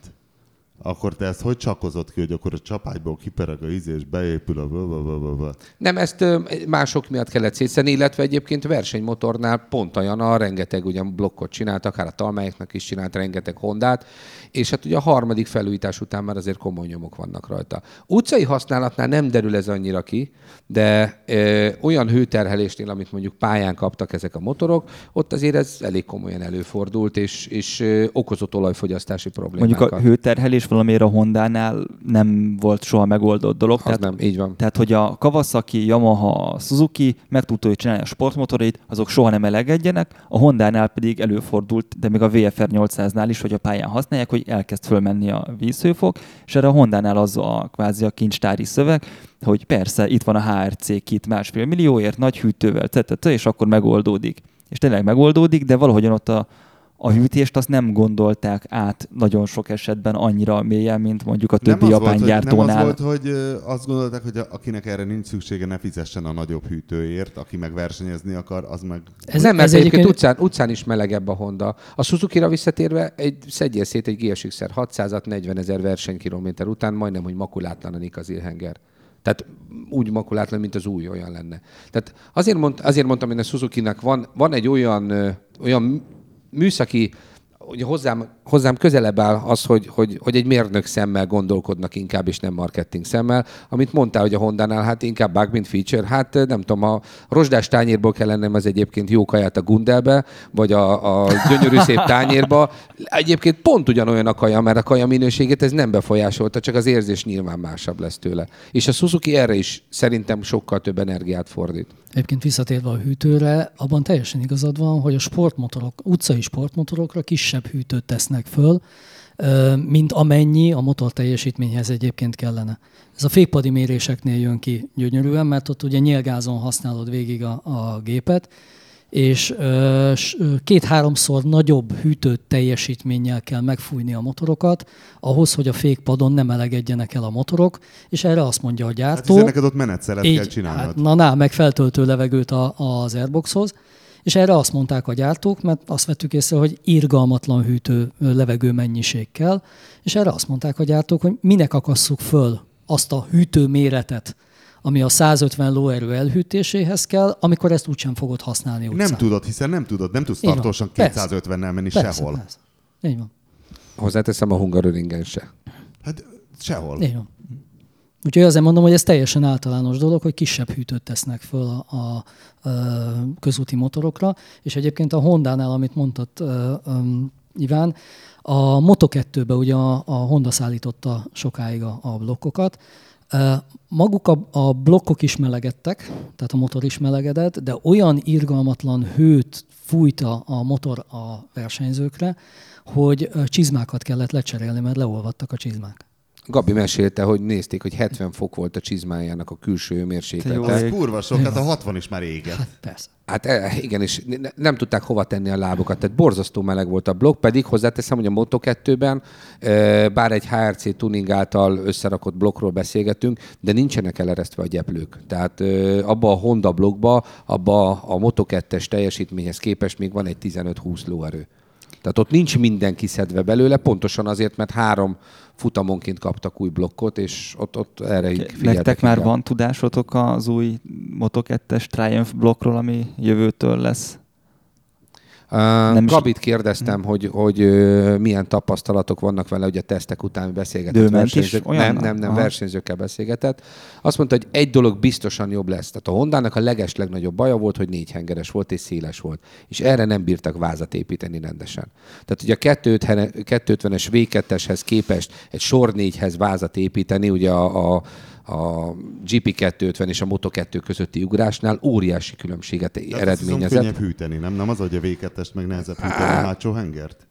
S1: akkor te ezt hogy csakozott ki, hogy akkor a csapágyból kipereg a íz és beépül a
S2: Nem, ezt mások miatt kellett szétszeni, illetve egyébként versenymotornál pont olyan a rengeteg ugyan blokkot csinált, akár a Talmáiknak is csinált rengeteg Hondát, és hát ugye a harmadik felújítás után már azért komoly nyomok vannak rajta. Utcai használatnál nem derül ez annyira ki, de ö, olyan hőterhelésnél, amit mondjuk pályán kaptak ezek a motorok, ott azért ez elég komolyan előfordult, és, és ö, okozott olajfogyasztási problémákat.
S3: Mondjuk a hőterhelés valamiért a Hondánál nem volt soha megoldott dolog.
S2: Az tehát, nem, így van.
S3: Tehát, hogy a Kawasaki, Yamaha, Suzuki meg tudta, hogy csinálni a sportmotorét, azok soha nem elegedjenek, a Hondánál pedig előfordult, de még a VFR 800-nál is, hogy a pályán használják, hogy elkezd fölmenni a vízhőfok, és erre a Hondánál az a kvázi a kincstári szöveg, hogy persze itt van a HRC kit másfél millióért, nagy hűtővel, és akkor megoldódik. És tényleg megoldódik, de valahogyan ott a, a hűtést azt nem gondolták át nagyon sok esetben annyira mélyen, mint mondjuk a többi japán volt, gyártónál.
S1: Nem az volt, hogy azt gondolták, hogy akinek erre nincs szüksége, ne fizessen a nagyobb hűtőért, aki meg versenyezni akar, az meg...
S2: Ez nem, mert ez egyébként utcán, utcán is melegebb a Honda. A Suzuki-ra visszatérve egy szedjél szét egy GSX-er 600 40 ezer versenykilométer után, majdnem, hogy makulátlan a Nikazil henger. Tehát úgy makulátlan, mint az új olyan lenne. Tehát azért, mond, azért mondtam én a Suzuki-nak van, van egy olyan, olyan műszaki ugye hozzám, hozzám közelebb áll az, hogy, hogy, hogy egy mérnök szemmel gondolkodnak inkább, és nem marketing szemmel. Amit mondtál, hogy a Honda-nál hát inkább bug, mint feature. Hát nem tudom, a rozsdás tányérból kell lennem az egyébként jó kaját a Gundelbe, vagy a, a gyönyörű szép tányérba. Egyébként pont ugyanolyan a kaja, mert a kaja minőségét ez nem befolyásolta, csak az érzés nyilván másabb lesz tőle. És a Suzuki erre is szerintem sokkal több energiát fordít.
S4: Egyébként visszatérve a hűtőre, abban teljesen igazad van, hogy a sportmotorok, utcai sportmotorokra kisebb hűtőt tesznek föl, mint amennyi a motor teljesítményhez egyébként kellene. Ez a fékpadi méréseknél jön ki gyönyörűen, mert ott ugye nyílgázon használod végig a, a gépet, és két-háromszor nagyobb hűtőt teljesítménnyel kell megfújni a motorokat, ahhoz, hogy a fékpadon nem melegedjenek el a motorok, és erre azt mondja a gyártó. Hát
S1: neked ott menetszelet így, kell csinálnod. Hát,
S4: na, na, meg feltöltő levegőt a, az Airboxhoz, és erre azt mondták a gyártók, mert azt vettük észre, hogy irgalmatlan hűtő levegő mennyiség kell, és erre azt mondták a gyártók, hogy minek akasszuk föl azt a hűtő méretet, ami a 150 lóerő elhűtéséhez kell, amikor ezt úgysem fogod használni utcán.
S1: Nem tudod, hiszen nem tudod, nem tudsz tartósan 250-nel menni persze, sehol. Persze.
S4: Így van.
S2: Hozzáteszem a Hungaroringen se.
S1: Hát sehol.
S4: Így van. Úgyhogy azért mondom, hogy ez teljesen általános dolog, hogy kisebb hűtőt tesznek föl a, a, a közúti motorokra, és egyébként a Honda-nál, amit um, Iván, a Moto2-be ugye a, a Honda szállította sokáig a, a blokkokat, Maguk a, a blokkok is melegedtek, tehát a motor is melegedett, de olyan irgalmatlan hőt fújta a motor a versenyzőkre, hogy csizmákat kellett lecserélni, mert leolvadtak a csizmák.
S2: Gabi mesélte, hogy nézték, hogy 70 fok volt a csizmájának a külső mérséklete.
S1: Ez kurva sok, hát a 60 is már éget. Hát
S4: persze.
S2: Hát eh, igen, és nem tudták hova tenni a lábukat, tehát borzasztó meleg volt a blokk, pedig hozzáteszem, hogy a Moto2-ben, eh, bár egy HRC tuning által összerakott blokkról beszélgetünk, de nincsenek eleresztve a gyeplők. Tehát eh, abba a Honda blokkba, abba a Moto2-es teljesítményhez képest még van egy 15-20 lóerő. Tehát ott nincs minden kiszedve belőle, pontosan azért, mert három futamonként kaptak új blokkot, és ott, ott erre így figyeltek.
S3: Nektek már van tudásotok az új Moto2-es Triumph blokkról, ami jövőtől lesz?
S2: Nem Gabit kérdeztem, hogy, hogy milyen tapasztalatok vannak vele, hogy a tesztek után beszélgetett versenyzők. Nem, nem, nem, Aha. versenyzőkkel beszélgetett. Azt mondta, hogy egy dolog biztosan jobb lesz. Tehát a Hondának a leges legnagyobb baja volt, hogy négy hengeres volt és széles volt. És erre nem bírtak vázat építeni rendesen. Tehát ugye a 250-es V2-eshez képest egy sor négyhez vázat építeni, ugye a, a a GP250 és a Moto2 közötti ugrásnál óriási különbséget De eredményezett.
S1: könnyebb hűteni, nem? Nem az, hogy a V2-est meg nehezebb hűteni a hátsó hengert?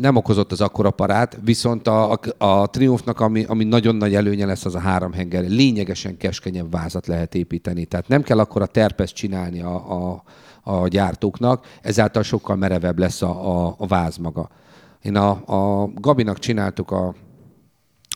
S2: Nem okozott az akkora parát, viszont a, a, a Triumphnak, ami, ami nagyon nagy előnye lesz, az a három henger. Lényegesen keskenyebb vázat lehet építeni. Tehát nem kell akkor a terpest csinálni a, a, a gyártóknak, ezáltal sokkal merevebb lesz a, a, a váz maga. Én a, a Gabinak csináltuk a,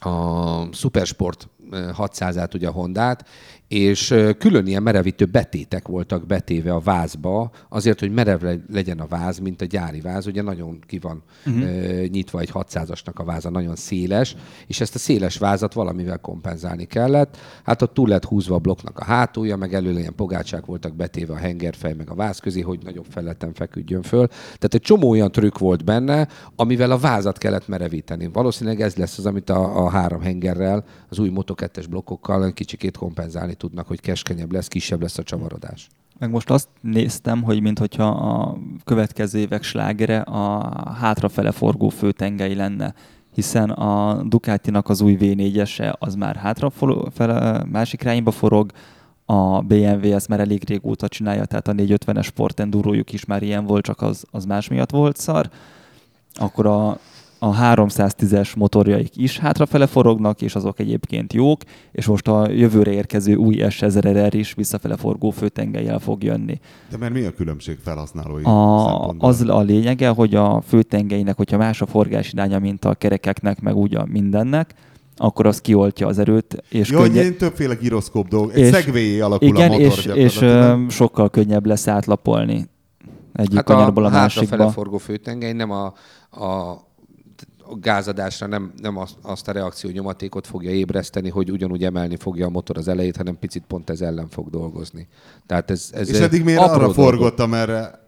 S2: a Supersport 600-át, ugye a Hondát, és külön ilyen merevítő betétek voltak betéve a vázba, azért, hogy merev legyen a váz, mint a gyári váz. Ugye nagyon ki van uh-huh. nyitva egy 600-asnak a váza, nagyon széles, és ezt a széles vázat valamivel kompenzálni kellett. Hát ott túl lett húzva a blokknak a hátulja, meg előle ilyen pogácsák voltak betéve a hengerfej, meg a váz közé, hogy nagyobb feleten feküdjön föl. Tehát egy csomó olyan trükk volt benne, amivel a vázat kellett merevíteni. Valószínűleg ez lesz az, amit a, a három hengerrel, az új Moto2-es blokkokkal kicsikét kompenzálni tudnak, hogy keskenyebb lesz, kisebb lesz a csavarodás.
S3: Meg most azt néztem, hogy mintha a következő évek slágere a hátrafele forgó főtengely lenne hiszen a Ducatinak az új V4-ese az már hátrafele, másik irányba forog, a BMW ezt már elég régóta csinálja, tehát a 450-es Sport Endurojuk is már ilyen volt, csak az, az más miatt volt szar. Akkor a a 310-es motorjaik is hátrafele forognak, és azok egyébként jók, és most a jövőre érkező új S1000R is visszafele forgó főtengelyel fog jönni.
S1: De mert mi a különbség felhasználói
S3: a, Az a lényege, hogy a főtengelynek, hogyha más a forgásiránya, mint a kerekeknek, meg úgy a mindennek, akkor az kioltja az erőt. És
S1: Jó, könnye... én többféle gyroszkóp dolg, egy szegvélyé alakul
S3: igen,
S1: a motor.
S3: És, és sokkal könnyebb lesz átlapolni egyik hát a, a másikba.
S2: Hát a forgó főtengely nem a a gázadásra nem, nem azt, a reakció nyomatékot fogja ébreszteni, hogy ugyanúgy emelni fogja a motor az elejét, hanem picit pont ez ellen fog dolgozni. Tehát ez, ez
S1: És eddig miért arra dolgot. forgottam erre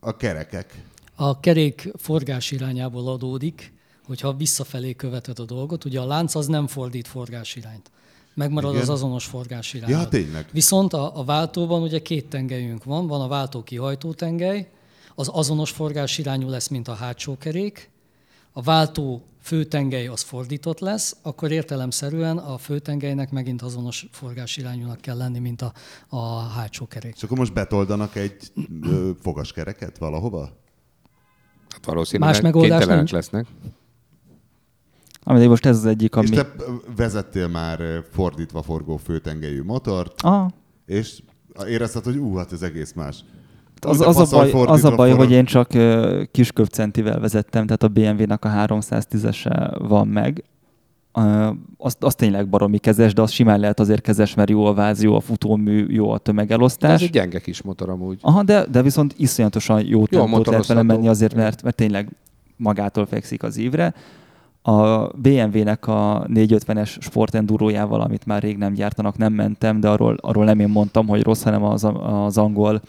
S1: a kerekek?
S4: A kerék forgás irányából adódik, hogyha visszafelé követed a dolgot. Ugye a lánc az nem fordít forgás irányt. Megmarad Igen. az azonos forgás irány.
S1: Ja, tényleg.
S4: Viszont a, a váltóban ugye két tengelyünk van. Van a váltó kihajtó tengely, az azonos forgás irányú lesz, mint a hátsó kerék, a váltó főtengely az fordított lesz, akkor értelemszerűen a főtengelynek megint azonos forgásirányúnak kell lenni, mint a, a hátsó kerék.
S1: És akkor most betoldanak egy ö, fogaskereket valahova?
S2: Hát valószínűleg Más megoldás nincs. lesznek.
S3: Ami most ez az egyik, ami...
S1: És te vezettél már fordítva forgó főtengelyű motort, Aha. és érezted, hogy ú, hát ez egész más
S3: az, az, a baj, az a baj, hogy én csak kisköpcentivel vezettem, tehát a BMW-nak a 310-ese van meg. Az, az tényleg baromi kezes, de az simán lehet azért kezes, mert jó a váz, jó a futómű, jó a tömegelosztás. De ez
S2: egy gyenge kis motor amúgy.
S3: Aha, de, de viszont iszonyatosan jó, jó tempót lehet vele menni azért, mert, mert tényleg magától fekszik az ívre. A BMW-nek a 450-es sportendurójával, amit már rég nem gyártanak, nem mentem, de arról, arról nem én mondtam, hogy rossz, hanem az, az angol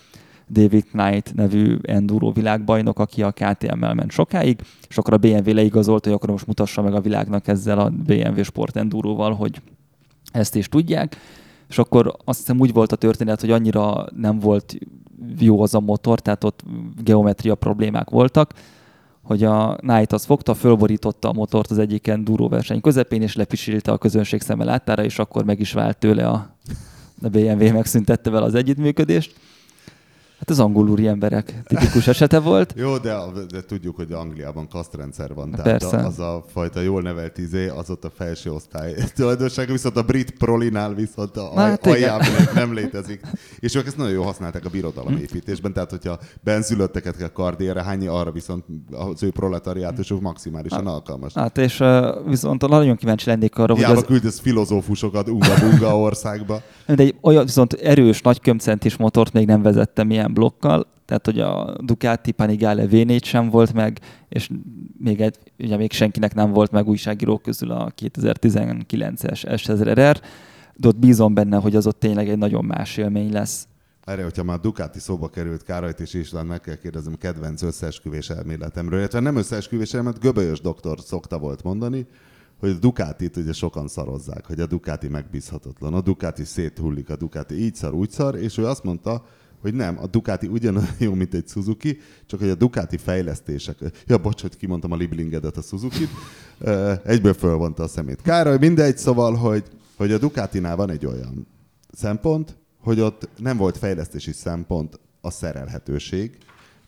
S3: David Knight nevű enduro világbajnok, aki a KTM-mel ment sokáig, és akkor a BMW leigazolta, hogy akkor most mutassa meg a világnak ezzel a BMW Sport Enduroval, hogy ezt is tudják. És akkor azt hiszem úgy volt a történet, hogy annyira nem volt jó az a motor, tehát ott geometria problémák voltak, hogy a Knight az fogta, fölborította a motort az egyik enduro verseny közepén, és lepisilte a közönség szeme láttára, és akkor meg is vált tőle a, a BMW, megszüntette vele az együttműködést. Hát az angolúri emberek tipikus esete volt.
S1: Jó, de, de tudjuk, hogy Angliában kasztrendszer van. Tehát Persze. az a fajta jól nevelt izé, az ott a felső osztály tulajdonság, viszont a brit prolinál viszont a hát aljában nem létezik. És ők ezt nagyon jól használták a birodalom építésben, tehát hogyha benzülötteket kell kardére hányni, arra viszont az ő proletariátusuk maximálisan
S3: hát,
S1: alkalmas.
S3: Hát és viszont nagyon kíváncsi lennék arra,
S1: Hiába hogy... Az... küldesz filozófusokat unga-bunga országba.
S3: De egy olyan viszont erős, nagy kömcentis motort még nem vezettem ilyen blokkal, tehát hogy a Ducati Panigale V4 sem volt meg, és még egy, ugye még senkinek nem volt meg újságírók közül a 2019-es S1000RR, de ott bízom benne, hogy az ott tényleg egy nagyon más élmény lesz.
S1: Erre, hogyha már Ducati szóba került Kárajt és István, meg kell kérdezem kedvenc összeesküvés elméletemről, illetve nem összeesküvés elmélet, Göbölyös doktor szokta volt mondani, hogy a Ducatit ugye sokan szarozzák, hogy a Ducati megbízhatatlan, a Ducati széthullik, a Ducati így szar, úgy szar, és ő azt mondta, hogy nem, a Ducati ugyanolyan jó, mint egy Suzuki, csak hogy a Ducati fejlesztések, ja, bocs, hogy kimondtam a liblingedet a Suzuki-t, egyből fölvonta a szemét. Károly, mindegy, szóval, hogy, hogy a Ducatinál van egy olyan szempont, hogy ott nem volt fejlesztési szempont a szerelhetőség,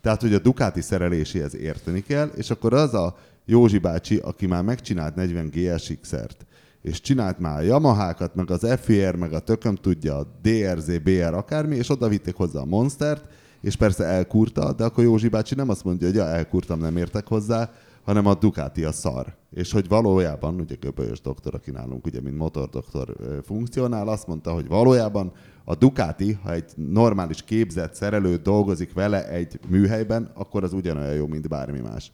S1: tehát, hogy a Ducati szereléséhez érteni kell, és akkor az a Józsi bácsi, aki már megcsinált 40 GSX-ert, és csinált már a Yamaha-kat, meg az FIR, meg a tököm tudja, a DRZ, BR, akármi, és oda vitték hozzá a Monstert, és persze elkurta, de akkor Józsi bácsi nem azt mondja, hogy ja, elkurtam, nem értek hozzá, hanem a Ducati a szar. És hogy valójában, ugye Göbölyös doktor, aki nálunk ugye, mint motordoktor funkcionál, azt mondta, hogy valójában a Ducati, ha egy normális képzett szerelő dolgozik vele egy műhelyben, akkor az ugyanolyan jó, mint bármi más.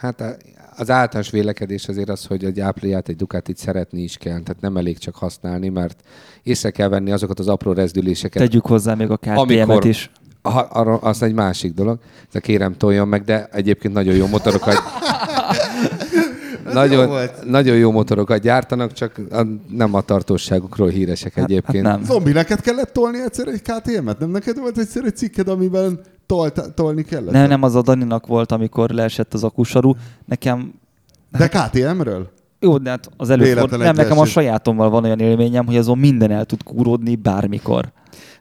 S2: Hát az általános vélekedés azért az, hogy egy ápriát, egy Ducatit szeretni is kell, tehát nem elég csak használni, mert észre kell venni azokat az apró rezdüléseket.
S3: Tegyük hozzá még a KTM-et is.
S2: Ha, arra, az egy másik dolog. De kérem toljon meg, de egyébként nagyon jó motorokat (laughs) nagyon, jó nagyon jó motorokat gyártanak, csak a, nem a tartóságukról híresek hát, egyébként. Hát
S1: nem. Zombi, neked kellett tolni egyszer egy KTM-et? Nem neked volt egyszer egy cikked, amiben tolt, tolni kellett?
S3: Nem, nem, az a Daninak volt, amikor leesett az akusarú. Nekem...
S1: De KTM-ről?
S3: Jó, de hát az előfordul. Nem, nekem a sajátommal van olyan élményem, hogy azon minden el tud kúródni bármikor.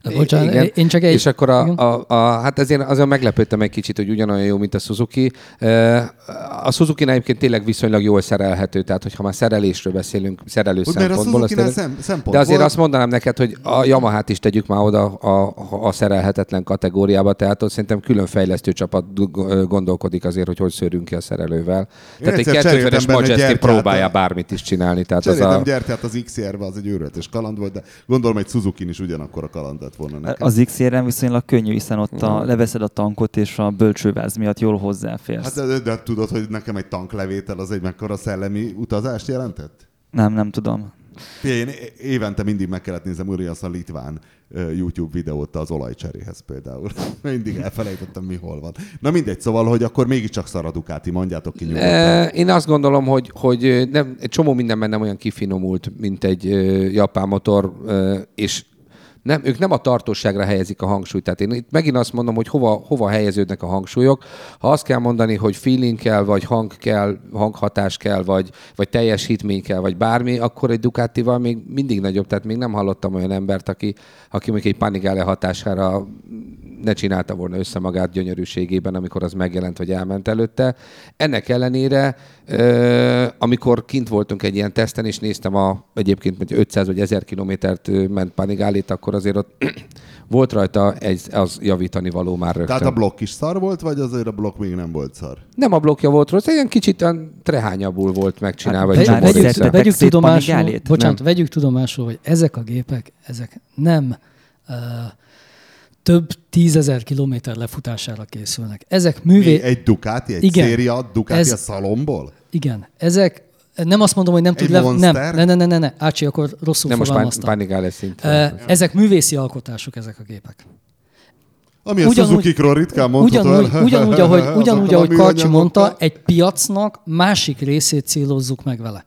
S4: Bocsánat, igen. én csak egy...
S2: És akkor a, a, a, hát ezért azért meglepődtem egy kicsit, hogy ugyanolyan jó, mint a Suzuki. A Suzuki egyébként tényleg viszonylag jól szerelhető, tehát hogyha már szerelésről beszélünk, szerelő Úgy, szempontból.
S1: Mert a szem, szempont
S2: de azért azt mondanám neked, hogy a Yamaha-t is tegyük már oda a, a szerelhetetlen kategóriába, tehát ott szerintem külön fejlesztő csapat gondolkodik azért, hogy hogy szőrünk ki a szerelővel. Én tehát egy 250-es Majesty próbálja bármit is csinálni. Tehát
S1: az a... gyertyát az XR-be, az egy őrületes kaland volt, de gondolom egy Suzuki is ugyanakkor a kaland volna nekem.
S3: Az x viszonylag könnyű, hiszen ott a, leveszed a tankot, és a bölcsőváz miatt jól hozzáférsz.
S1: Hát de, de tudod, hogy nekem egy tanklevétel az egy mekkora szellemi utazást jelentett?
S3: Nem, nem tudom.
S1: Én évente mindig meg kellett nézem Urias a Litván YouTube videót az olajcseréhez például. (laughs) Mindig elfelejtettem, mi hol van. Na mindegy, szóval, hogy akkor mégiscsak szar a Ducati, mondjátok ki nyugodtan.
S2: Én azt gondolom, hogy, hogy nem, egy csomó mindenben nem olyan kifinomult, mint egy japán motor, és nem, ők nem a tartóságra helyezik a hangsúlyt. Tehát én itt megint azt mondom, hogy hova, hova helyeződnek a hangsúlyok. Ha azt kell mondani, hogy feeling kell, vagy hang kell, hanghatás kell, vagy, vagy teljes hitmény kell, vagy bármi, akkor egy Ducatival még mindig nagyobb. Tehát még nem hallottam olyan embert, aki, aki még egy Panigale hatására ne csinálta volna össze magát gyönyörűségében, amikor az megjelent, vagy elment előtte. Ennek ellenére, amikor kint voltunk egy ilyen teszten, és néztem a, egyébként hogy 500 vagy 1000 kilométert ment Panigálit, akkor azért ott (clears throat) volt rajta egy, az javítani való már rögtön.
S1: Tehát a blokk is szar volt, vagy azért a blokk még nem volt szar?
S2: Nem a blokkja volt rossz, egy kicsit trehányabbul volt megcsinálva. Hát,
S4: vegy, vegyük, vegyük, tudomásul, bocsánat, vegyük tudomásul, hogy ezek a gépek, ezek nem uh, több tízezer kilométer lefutására készülnek. Ezek művé... Mi,
S1: egy Ducati, egy igen, széria Ducati ez, a szalomból?
S4: Igen. Ezek nem azt mondom, hogy nem tud le... Nem, ne, ne, ne, ne, ne. Ácsi, akkor rosszul nem most
S2: pánikál szint.
S4: Ezek művészi alkotások, ezek a gépek.
S1: Ami a Suzuki-król ritkán mondható
S4: ugyanúgy, el. Ugyanúgy, ahogy, ugyanúgy, ahogy Karcsi mondta, egy piacnak másik részét célozzuk meg vele.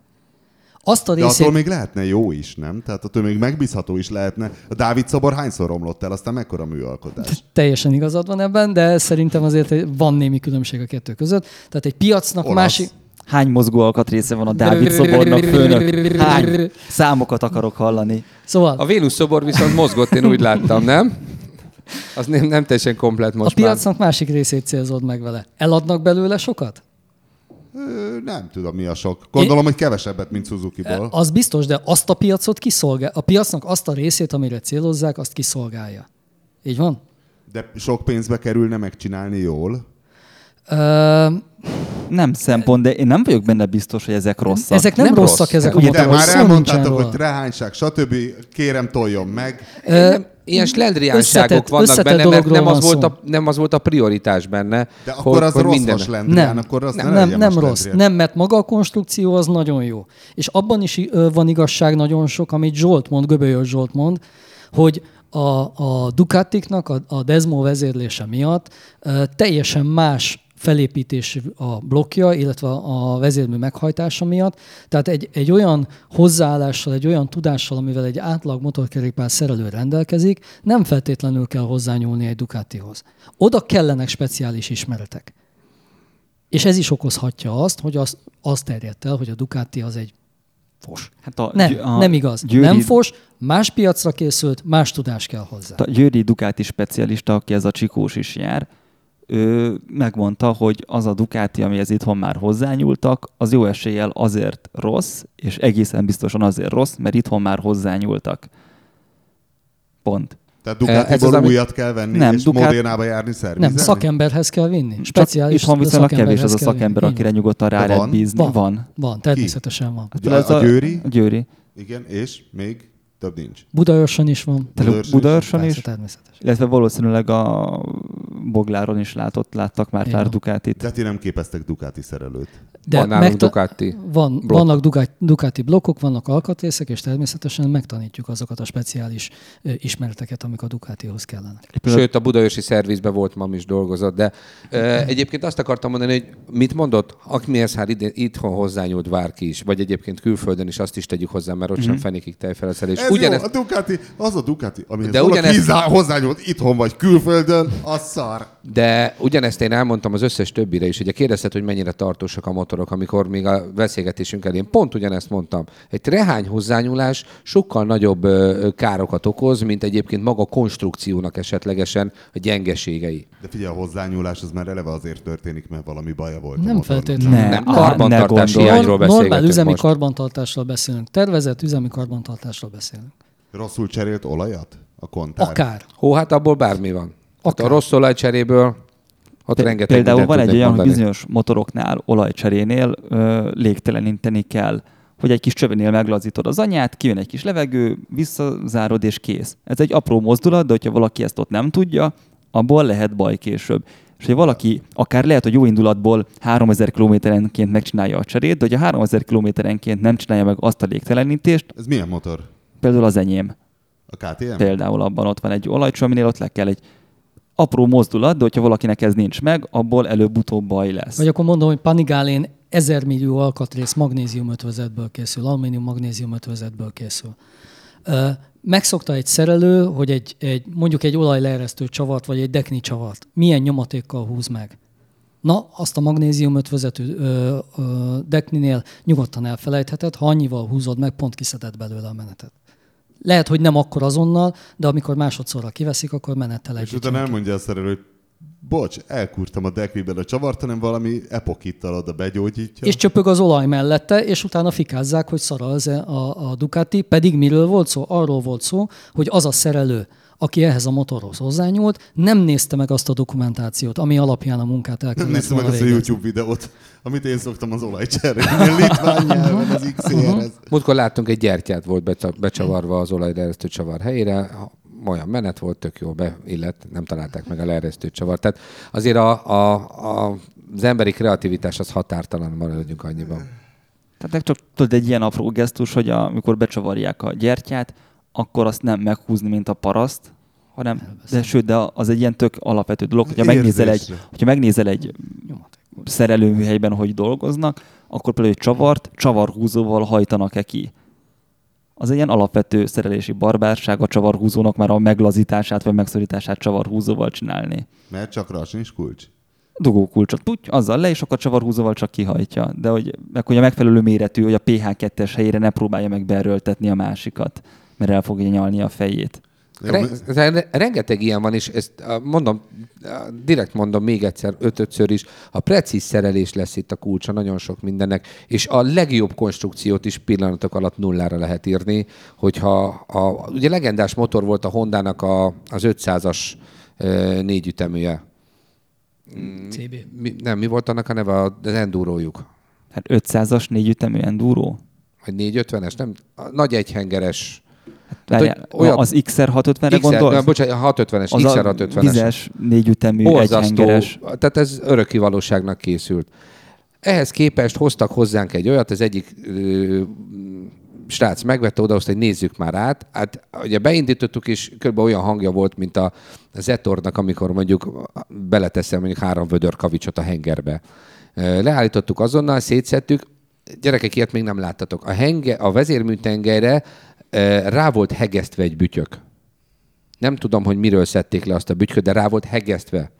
S1: Azt a részét... De attól még lehetne jó is, nem? Tehát attól még megbízható is lehetne. A Dávid szobor hányszor romlott el, aztán mekkora műalkotás?
S4: Teljesen igazad van ebben, de szerintem azért van némi különbség a kettő között. Tehát egy piacnak Olasz. másik...
S3: Hány mozgó alkatrésze van a Dávid szobornak, főnök? Hány számokat akarok hallani?
S2: Szóval... A Vénusz szobor viszont mozgott, én úgy láttam, nem? Az nem, nem teljesen komplet most
S4: A piacnak már. másik részét célzod meg vele. Eladnak belőle sokat?
S1: Nem tudom, mi a sok. Gondolom, Én... hogy kevesebbet, mint Suzuki-ból.
S4: Az biztos, de azt a piacot kiszolgál. A piacnak azt a részét, amire célozzák, azt kiszolgálja. Így van?
S1: De sok pénzbe kerülne megcsinálni jól?
S3: Uh, nem szempont, de én nem vagyok benne biztos, hogy ezek rosszak.
S4: Ezek nem, nem rosszak, rossz. ezek a
S1: motorok. De már elmondtátok, hogy trehányság, stb. Kérem, toljon meg.
S2: Uh, ilyen slendriánságok vannak benne, mert nem az, volt a, nem az volt a prioritás benne.
S1: De akkor hogy, az hogy rossz minden... a slendrián,
S4: nem,
S1: akkor az
S4: nem, nem, nem rossz. Nem, mert maga a konstrukció az nagyon jó. És abban is van igazság nagyon sok, amit Zsolt mond, Göbölyös Zsolt mond, hogy a, a Ducatiknak a, a Desmo vezérlése miatt uh, teljesen más felépítés a blokkja, illetve a vezérmű meghajtása miatt. Tehát egy, egy olyan hozzáállással, egy olyan tudással, amivel egy átlag motorkerékpár szerelő rendelkezik, nem feltétlenül kell hozzányúlni egy Ducatihoz. Oda kellenek speciális ismeretek. És ez is okozhatja azt, hogy az, az terjedt el, hogy a Ducati az egy fos. Hát a, nem, a nem igaz. Győri... Nem fos, más piacra készült, más tudás kell hozzá.
S3: A Győri Ducati specialista, aki ez a csikós is jár, ő megmondta, hogy az a Ducati, amihez itthon már hozzányúltak, az jó eséllyel azért rossz, és egészen biztosan azért rossz, mert itthon már hozzányúltak. Pont.
S1: Tehát Ducatiból Ez újat kell venni, nem, és Ducati... Modernába járni szervizelni?
S4: Nem, szakemberhez kell vinni. Speciális
S3: Itthon viszonylag kevés az a szakember, vinni. akire nyugodtan rá lehet bízni.
S4: Van, van, van természetesen van.
S1: Hát, a, a, Győri?
S3: A Győri.
S1: Igen, és még? Több nincs.
S4: Budaörsen is van.
S3: Budaörsen is? Természetesen. Illetve valószínűleg a Bogláron is látott, láttak már pár Ducatit.
S1: De ti nem képeztek Ducati szerelőt.
S2: De van nálunk Ducati
S4: van, blokk. Vannak Ducati blokkok, vannak alkatrészek, és természetesen megtanítjuk azokat a speciális ismereteket, amik a Ducatihoz kellene.
S2: Sőt, a budaörsi szervizben volt, mam is dolgozott, de uh, egyébként azt akartam mondani, hogy mit mondott, akihez hát itthon hozzányúlt bárki is, vagy egyébként külföldön is azt is tegyük hozzá, mert ott mm-hmm. sem mhm. fenékig tejfeleszelés.
S1: Ez ugyanezt... jó, a Ducati, az a Ducati, amihez de ugyanezt... hozzányúlt itthon vagy külföldön, az szar.
S2: De ugyanezt én elmondtam az összes többire is. Ugye kérdezted, hogy mennyire tartósak a motorok, amikor még a beszélgetésünk elén pont ugyanezt mondtam. Egy rehány hozzányúlás sokkal nagyobb károkat okoz, mint egyébként maga a konstrukciónak esetlegesen a gyengeségei.
S1: De figyelj, a hozzányúlás az már eleve azért történik, mert valami baja volt.
S4: Nem feltétlenül. Ne,
S2: nem, karbantartási hiányról beszélünk.
S4: Normál üzemi most. karbantartásról beszélünk. Tervezett üzemi karbantartásról beszélünk.
S1: Rosszul cserélt olajat? A kontár?
S4: Akár.
S2: Hó, hát abból bármi van. Hát a rossz olajcseréből ott rengeteg
S3: Például van egy olyan, hogy bizonyos motoroknál olajcserénél ö, légteleníteni kell. hogy egy kis csövenél meglazítod az anyát, kijön egy kis levegő, visszazárod és kész. Ez egy apró mozdulat, de hogyha valaki ezt ott nem tudja, abból lehet baj később. És hogy valaki akár lehet, hogy jó indulatból 3000 kilométerenként megcsinálja a cserét, de hogy a 3000 kilométerenként nem csinálja meg azt a légtelenítést.
S1: Ez milyen motor?
S3: Például az enyém.
S1: A KTM?
S3: Például abban ott van egy olajcső, aminél ott le kell egy apró mozdulat, de hogyha valakinek ez nincs meg, abból előbb-utóbb baj lesz.
S4: Vagy akkor mondom, hogy Panigálén 1000 millió alkatrész magnézium ötvözetből készül, alumínium magnézium ötvözetből készül. Megszokta egy szerelő, hogy egy, egy, mondjuk egy olajleeresztő csavart, vagy egy dekni csavart milyen nyomatékkal húz meg. Na, azt a magnézium ötvözetű ö, ö, dekninél nyugodtan elfelejtheted, ha annyival húzod meg, pont kiszedett belőle a menetet. Lehet, hogy nem akkor azonnal, de amikor másodszorra kiveszik, akkor menettel
S1: együtt. És utána elmondja a szerelő, hogy bocs, elkurtam a dekviben a csavart, hanem valami epokittal oda begyógyítja.
S4: És csöpög az olaj mellette, és utána fikázzák, hogy szara az a, a Ducati. Pedig miről volt szó? Arról volt szó, hogy az a szerelő, aki ehhez a motorhoz hozzányúlt, nem nézte meg azt a dokumentációt, ami alapján a munkát el
S1: Nem nézte meg azt a YouTube videót, amit én szoktam az olajcserélni. Litván nyelven az (laughs) XR-hez.
S2: Múltkor láttunk egy gyertyát volt becsavarva az olajderesztő csavar helyére, olyan menet volt, tök jó beillett, nem találták meg a leeresztő csavart. Tehát azért a, a, a, az emberi kreativitás az határtalan, maradjunk annyiban.
S3: Tehát csak tudod, egy ilyen apró gesztus, hogy amikor becsavarják a gyertyát, akkor azt nem meghúzni, mint a paraszt, hanem, de sőt, de az egy ilyen tök alapvető dolog, hogyha megnézel egy, hogyha megnézel egy szerelőműhelyben, hogy dolgoznak, akkor például egy csavart csavarhúzóval hajtanak-e ki az egy ilyen alapvető szerelési barbárság a csavarhúzónak már a meglazítását vagy megszorítását csavarhúzóval csinálni.
S1: Mert csak rá sincs kulcs?
S3: Dugó kulcsot, puty, azzal le, és akkor a csavarhúzóval csak kihajtja. De hogy, meg, hogy a megfelelő méretű, hogy a PH2-es helyére ne próbálja meg beerőltetni a másikat, mert el fogja nyalni a fejét.
S2: Re- rengeteg ilyen van, és ezt mondom, direkt mondom még egyszer, ötötször is, a precíz szerelés lesz itt a kulcsa nagyon sok mindennek, és a legjobb konstrukciót is pillanatok alatt nullára lehet írni, hogyha a, ugye legendás motor volt a Hondának a, az 500-as négy üteműje.
S4: CB.
S2: Mi, nem, mi volt annak a neve? Az endurójuk.
S3: Hát 500-as négy ütemű enduro?
S2: Vagy 450-es, nem? A nagy egyhengeres
S3: Várjál, hát, olyan... Az XR650-re gondolsz? Nem,
S2: bocsánat, 650-es, XR650-es.
S3: Vizes, négyütemű, egyhengeres.
S2: Tehát ez örökkivalóságnak készült. Ehhez képest hoztak hozzánk egy olyat, az egyik ö, srác megvette oda, hogy nézzük már át. Hát ugye beindítottuk, és kb. olyan hangja volt, mint a Zetornak, amikor mondjuk beleteszem mondjuk három vödör kavicsot a hengerbe. Leállítottuk azonnal, szétszettük, gyerekek, ilyet még nem láttatok. A, henge, a vezérműtengelyre rá volt hegesztve egy bütyök. Nem tudom, hogy miről szedték le azt a bütyköt, de rá volt hegesztve.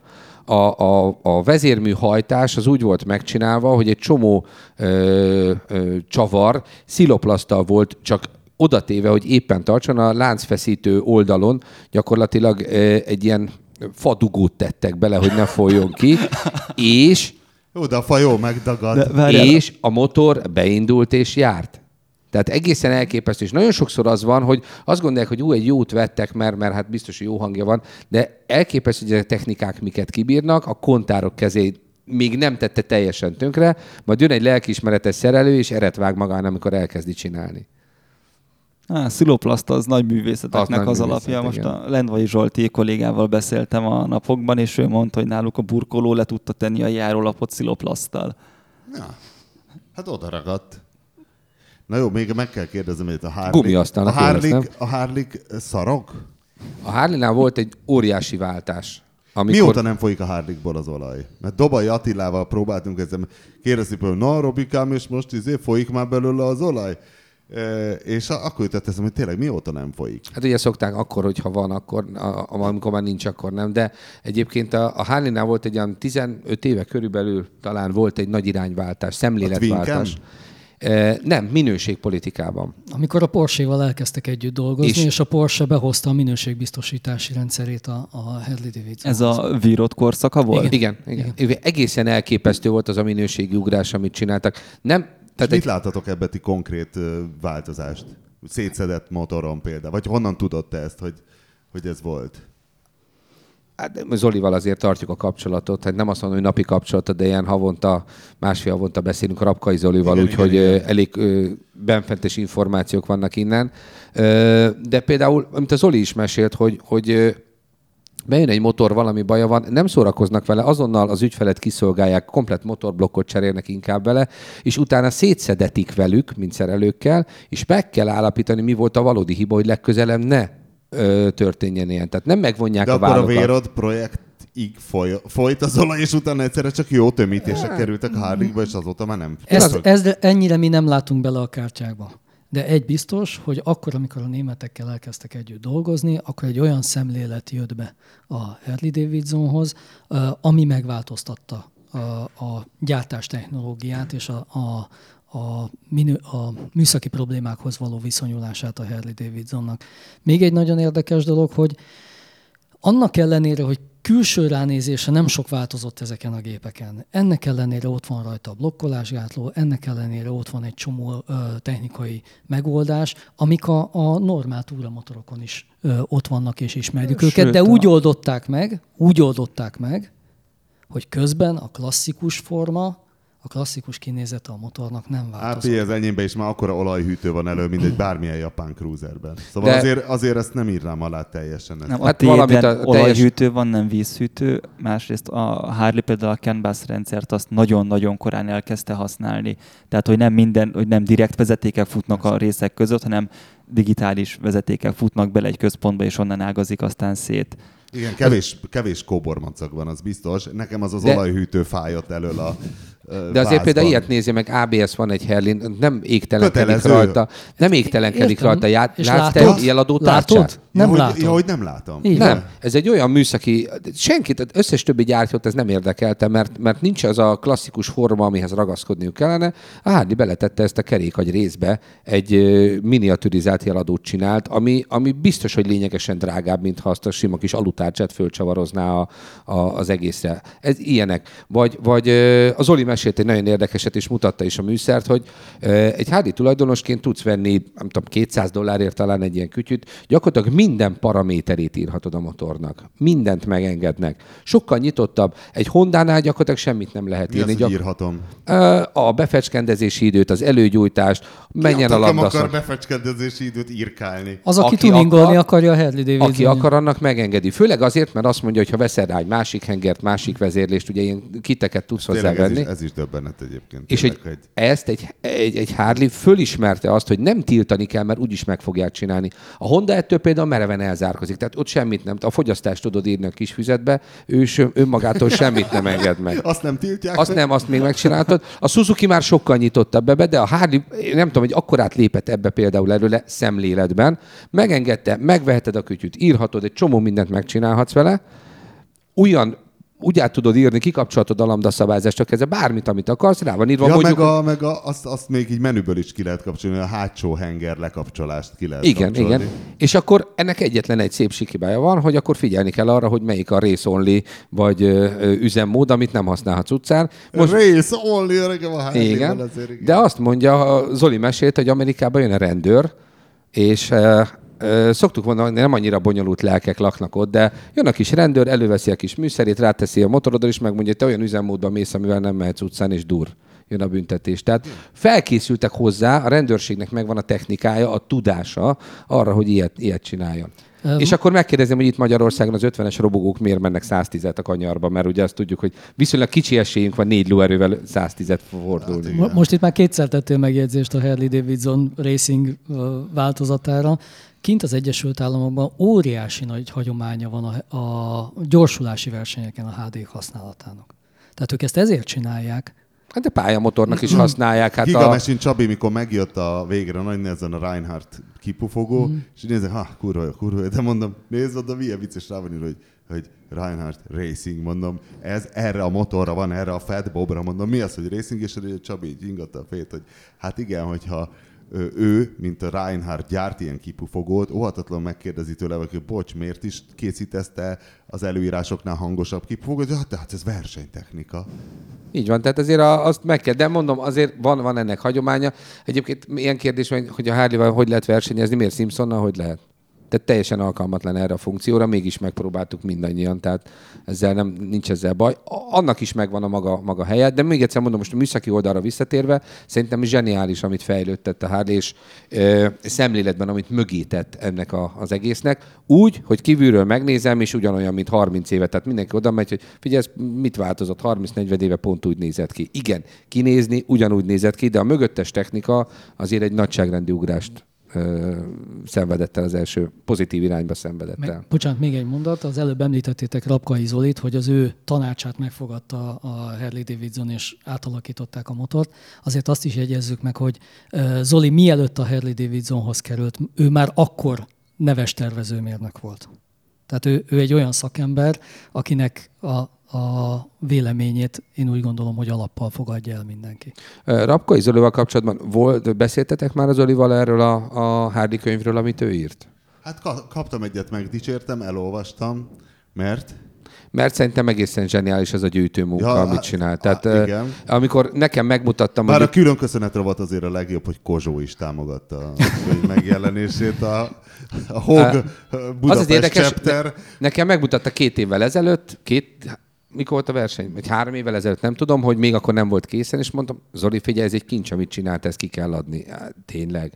S2: A, a, a vezérmű hajtás az úgy volt megcsinálva, hogy egy csomó ö, ö, csavar sziloplasztal volt csak odatéve, hogy éppen tartson a láncfeszítő oldalon gyakorlatilag ö, egy ilyen fadugót tettek bele, hogy ne folyjon ki, és
S1: jó, de a fa jó megdagad.
S2: De, és a motor beindult és járt. Tehát egészen elképesztő, és nagyon sokszor az van, hogy azt gondolják, hogy ú, egy jót vettek, mert, mert hát biztos, hogy jó hangja van, de elképesztő, hogy a technikák miket kibírnak, a kontárok kezé még nem tette teljesen tönkre, majd jön egy lelkiismeretes szerelő, és eret vág magán, amikor elkezdi csinálni.
S3: Á, sziloplaszt az nagy művészeteknek az, az alapja. Igen. Most a Lendvai Zsolti kollégával beszéltem a napokban, és ő mondta, hogy náluk a burkoló le tudta tenni a járólapot sziloplaszttal.
S1: Ja, hát oda ragadt. Na jó, még meg kell kérdezem, hogy a Harley...
S2: aztán
S1: a Harley, a Harley szarok?
S2: A harley volt egy óriási váltás.
S1: Amikor... Mióta nem folyik a Harley-ból az olaj? Mert Dobai Attilával próbáltunk ezzel kérdezni, hogy na Robikám, és most izé folyik már belőle az olaj? E, és akkor jutott eszem, hogy tényleg mióta nem folyik.
S2: Hát ugye szokták akkor, hogyha van, akkor, amikor már nincs, akkor nem. De egyébként a, a harley volt egy olyan 15 éve körülbelül talán volt egy nagy irányváltás, szemléletváltás. Nem, minőségpolitikában.
S4: Amikor a Porsche-val elkezdtek együtt dolgozni, és, és a Porsche behozta a minőségbiztosítási rendszerét a, a Harley Davidson.
S3: Ez a vírott korszaka volt?
S2: Igen, igen, igen. Egészen elképesztő volt az a minőségi ugrás, amit csináltak. Nem,
S1: tehát mit egy... láttatok ebben ti konkrét változást? Szétszedett motoron például? Vagy honnan tudod te ezt, hogy, hogy ez volt?
S2: Hát Zolival azért tartjuk a kapcsolatot, hát nem azt mondom, hogy napi kapcsolatot, de ilyen havonta, másfél havonta beszélünk a Rapkai Zolival, úgyhogy elég benfentes információk vannak innen. De például, amit a Zoli is mesélt, hogy, hogy bejön egy motor, valami baja van, nem szórakoznak vele, azonnal az ügyfelet kiszolgálják, komplet motorblokkot cserélnek inkább vele, és utána szétszedetik velük, mint szerelőkkel, és meg kell állapítani, mi volt a valódi hiba, hogy legközelebb ne ö, történjen ilyen. Tehát nem megvonják
S1: De
S2: a
S1: vállokat. a Vérod projekt így foly, folyt az olaj, és utána egyszerre csak jó tömítések hát. kerültek a Harlingba, és azóta már nem.
S4: Ez, ez, ennyire mi nem látunk bele a kártyákba. De egy biztos, hogy akkor, amikor a németekkel elkezdtek együtt dolgozni, akkor egy olyan szemlélet jött be a Harley Davidsonhoz, ami megváltoztatta a, a gyártás technológiát és a, a, a, minő, a műszaki problémákhoz való viszonyulását a Harley Davidsonnak. Még egy nagyon érdekes dolog, hogy annak ellenére, hogy külső ránézése nem sok változott ezeken a gépeken. Ennek ellenére ott van rajta a blokkolásgátló, ennek ellenére ott van egy csomó ö, technikai megoldás, amik a, a normál túramotorokon is ö, ott vannak és ismerjük Sőt, őket, de úgy oldották meg, úgy oldották meg, hogy közben a klasszikus forma a klasszikus kinézete a motornak nem változott.
S1: AP az enyémben is már akkora olajhűtő van elő, mint egy bármilyen japán cruiserben. Szóval De... azért, azért ezt nem írnám alá teljesen.
S3: Nem, hát a valamit a olajhűtő teljes... van, nem vízhűtő. Másrészt a Harley például a CAN bus rendszert azt nagyon-nagyon korán elkezdte használni. Tehát, hogy nem minden, hogy nem direkt vezetékek futnak a részek között, hanem digitális vezetékek futnak bele egy központba, és onnan ágazik aztán szét.
S1: Igen, kevés, kevés kóbormacag van, az biztos. Nekem az az De... olajhűtő fájott elől a
S2: de azért például ilyet nézi meg, ABS van egy Herlin, nem égtelenkedik rajta, nem égtelenkedik rajta. Já, és látsz te jeladó tárcsát?
S4: Nem
S1: ja,
S4: látom. Hogy,
S1: ja, hogy nem látom.
S2: Így nem, van. ez egy olyan műszaki, senkit, összes többi gyártót ez nem érdekelte, mert, mert nincs az a klasszikus forma, amihez ragaszkodniuk kellene. A Hardy beletette ezt a kerékagy részbe, egy miniaturizált jeladót csinált, ami, ami biztos, hogy lényegesen drágább, mint ha azt a sima kis alutárcsát fölcsavarozná a, a, az egészre. Ez ilyenek. Vagy, vagy az Oli mesélt egy nagyon érdekeset, és mutatta is a műszert, hogy egy Hardy tulajdonosként tudsz venni, nem tudom, 200 dollárért talán egy ilyen kütyüt, gyakorlatilag minden paraméterét írhatod a motornak. Mindent megengednek. Sokkal nyitottabb. Egy Honda-nál gyakorlatilag semmit nem lehet
S1: Mi
S2: írni.
S1: Az, Gyak... írhatom?
S2: A befecskendezési időt, az előgyújtást, menjen a labda.
S1: akar befecskendezési időt írkálni.
S4: Az, aki, aki tuningolni akar, akarja a Harley Davidson.
S2: Aki akar, annak megengedi. Főleg azért, mert azt mondja, hogy ha veszel rá egy másik hengert, másik vezérlést, ugye ilyen kiteket tudsz hozzávenni.
S1: Ez is, ez is döbbenet egyébként.
S2: És egy, egy... ezt egy, egy, egy Harley fölismerte azt, hogy nem tiltani kell, mert úgyis meg fogják csinálni. A Honda ettől például mereven elzárkozik. Tehát ott semmit nem. A fogyasztást tudod írni a kis füzetbe, ő önmagától semmit nem enged meg. (laughs)
S1: Azt nem tiltják?
S2: Azt nem, azt még megcsináltad. A Suzuki már sokkal nyitottabb ebbe, de a Harley, nem tudom, hogy akkorát lépett ebbe például előle szemléletben. Megengedte, megveheted a kütyüt, írhatod, egy csomó mindent megcsinálhatsz vele. Olyan úgy át tudod írni, kikapcsolhatod a lambda szabályzást, csak ez bármit, amit akarsz, rá van írva.
S1: Ja,
S2: mondjuk,
S1: meg, a, meg a, azt, azt, még így menüből is ki lehet kapcsolni, a hátsó henger lekapcsolást ki lehet
S2: Igen,
S1: kapcsolni.
S2: igen. És akkor ennek egyetlen egy szép sikibája van, hogy akkor figyelni kell arra, hogy melyik a race only, vagy ö, ö, üzemmód, amit nem használhatsz utcán.
S1: Most... Race only, a
S2: igen. Azért, igen. De azt mondja, Zoli mesélt, hogy Amerikában jön a rendőr, és szoktuk mondani, nem annyira bonyolult lelkek laknak ott, de jön a kis rendőr, előveszi a kis műszerét, ráteszi a motorodra, és megmondja, hogy te olyan üzemmódban mész, amivel nem mehetsz utcán, és dur jön a büntetés. Tehát felkészültek hozzá, a rendőrségnek megvan a technikája, a tudása arra, hogy ilyet, ilyet csináljon. Um, és akkor megkérdezem, hogy itt Magyarországon az 50-es robogók miért mennek 110-et a kanyarba, mert ugye azt tudjuk, hogy viszonylag kicsi esélyünk van négy lóerővel 110-et fordulni.
S4: Hát, Most itt már kétszer tettél megjegyzést a Harley Davidson Racing változatára. Kint az Egyesült Államokban óriási nagy hagyománya van a, a gyorsulási versenyeken a HD használatának. Tehát ők ezt ezért csinálják,
S2: Hát de pályamotornak is használják. Hát
S1: Gigamesin a... Csabi, mikor megjött a végre nagy nehezen a Reinhardt kipufogó, mm. és nézek, ha, kurva jó, kurva jó, de mondom, nézd oda, milyen vicces rá van hogy, hogy Reinhardt Racing, mondom, ez erre a motorra van, erre a Fat Bobra, mondom, mi az, hogy Racing, és a Csabi így ingatta a fét, hogy hát igen, hogyha ő, mint a Reinhardt gyárt ilyen kipufogót, óhatatlan megkérdezi tőle, hogy bocs, miért is készítette az előírásoknál hangosabb kipufogót? Ja, tehát ez versenytechnika.
S2: Így van, tehát azért azt meg kell, de mondom, azért van, van ennek hagyománya. Egyébként ilyen kérdés, hogy a Harley-val hogy lehet versenyezni, miért Simpsonnal hogy lehet? Tehát teljesen alkalmatlan erre a funkcióra, mégis megpróbáltuk mindannyian, tehát ezzel nem, nincs ezzel baj. Annak is megvan a maga, maga helye, de még egyszer mondom, most a műszaki oldalra visszatérve, szerintem zseniális, amit fejlődtett a Harley, és ö, szemléletben, amit mögé tett ennek a, az egésznek, úgy, hogy kívülről megnézem, és ugyanolyan, mint 30 éve, tehát mindenki oda megy, hogy figyelj, mit változott, 30-40 éve pont úgy nézett ki. Igen, kinézni ugyanúgy nézett ki, de a mögöttes technika azért egy nagyságrendi ugrást ö, szenvedett el az első, pozitív irányba szenvedett
S4: Meg,
S2: el.
S4: Bocsánat, még egy mondat. Az előbb említettétek Rapkai Zolit, hogy az ő tanácsát megfogadta a Harley Davidson, és átalakították a motort. Azért azt is jegyezzük meg, hogy Zoli mielőtt a Harley Davidsonhoz került, ő már akkor neves tervezőmérnök volt. Tehát ő, ő egy olyan szakember, akinek a a véleményét én úgy gondolom, hogy alappal fogadja el mindenki.
S2: Rapkai Zolival kapcsolatban volt, beszéltetek már az Zolival erről a, a Hardy könyvről, amit ő írt?
S1: Hát kaptam egyet, megdicsértem, elolvastam, mert
S2: mert szerintem egészen zseniális ez a gyűjtőmunka, ja, amit csinál. Tehát a, igen. amikor nekem megmutattam...
S1: Bár hogy... a külön köszönetre volt azért a legjobb, hogy Kozsó is támogatta a könyv megjelenését, a, a HOG Budapest az az érdekes, chapter.
S2: Nekem megmutatta két évvel ezelőtt, két, mikor volt a verseny? Egy három évvel ezelőtt nem tudom, hogy még akkor nem volt készen, és mondtam, Zoli, figyelj, ez egy kincs, amit csinált, ezt ki kell adni. Hát, tényleg.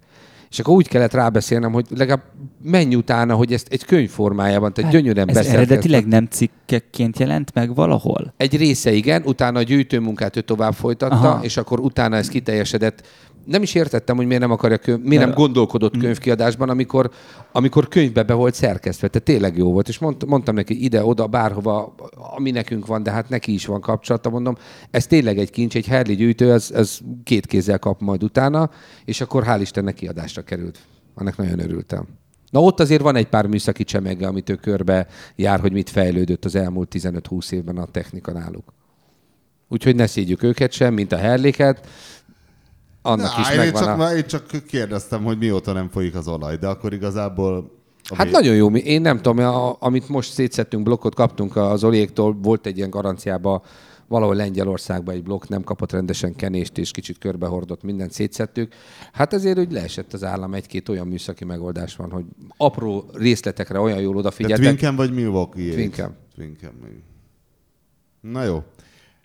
S2: És akkor úgy kellett rábeszélnem, hogy legalább menj utána, hogy ezt egy könyv formájában, tehát hát gyönyörűen
S3: Ez eredetileg nem cikkekként jelent meg valahol?
S2: Egy része igen, utána a gyűjtőmunkát ő tovább folytatta, Aha. és akkor utána ez kiteljesedett nem is értettem, hogy miért nem akarja, könyv, miért nem gondolkodott mm. könyvkiadásban, amikor, amikor könyvbe be volt szerkesztve. Tehát tényleg jó volt. És mond, mondtam neki ide-oda, bárhova, ami nekünk van, de hát neki is van kapcsolata, mondom. Ez tényleg egy kincs, egy Herli gyűjtő, ez, ez két kézzel kap majd utána, és akkor hál' Istennek kiadásra került. Annak nagyon örültem. Na ott azért van egy pár műszaki csemege, amit ő körbe jár, hogy mit fejlődött az elmúlt 15-20 évben a technika náluk. Úgyhogy ne szígyük őket sem, mint a herléket annak Na, is
S1: én
S2: megvan
S1: csak,
S2: a...
S1: Én csak kérdeztem, hogy mióta nem folyik az olaj, de akkor igazából...
S2: Hát nagyon jó. Én nem tudom, amit most szétszettünk, blokkot kaptunk az Oliéktól, volt egy ilyen garanciába valahol Lengyelországban egy blokk nem kapott rendesen kenést, és kicsit körbehordott, mindent szétszettük. Hát ezért úgy leesett az állam, egy-két olyan műszaki megoldás van, hogy apró részletekre olyan jól odafigyeltek.
S1: De Twinken vagy Milwaukee?
S2: Twinken.
S1: Twinken. Na jó.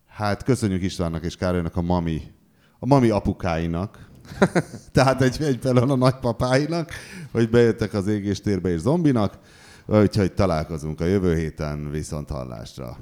S1: Hát köszönjük Istvánnak és Károlynak a Mami a mami apukáinak, (laughs) tehát egy, egyfelől a nagypapáinak, hogy bejöttek az égéstérbe és zombinak, úgyhogy találkozunk a jövő héten viszont hallásra.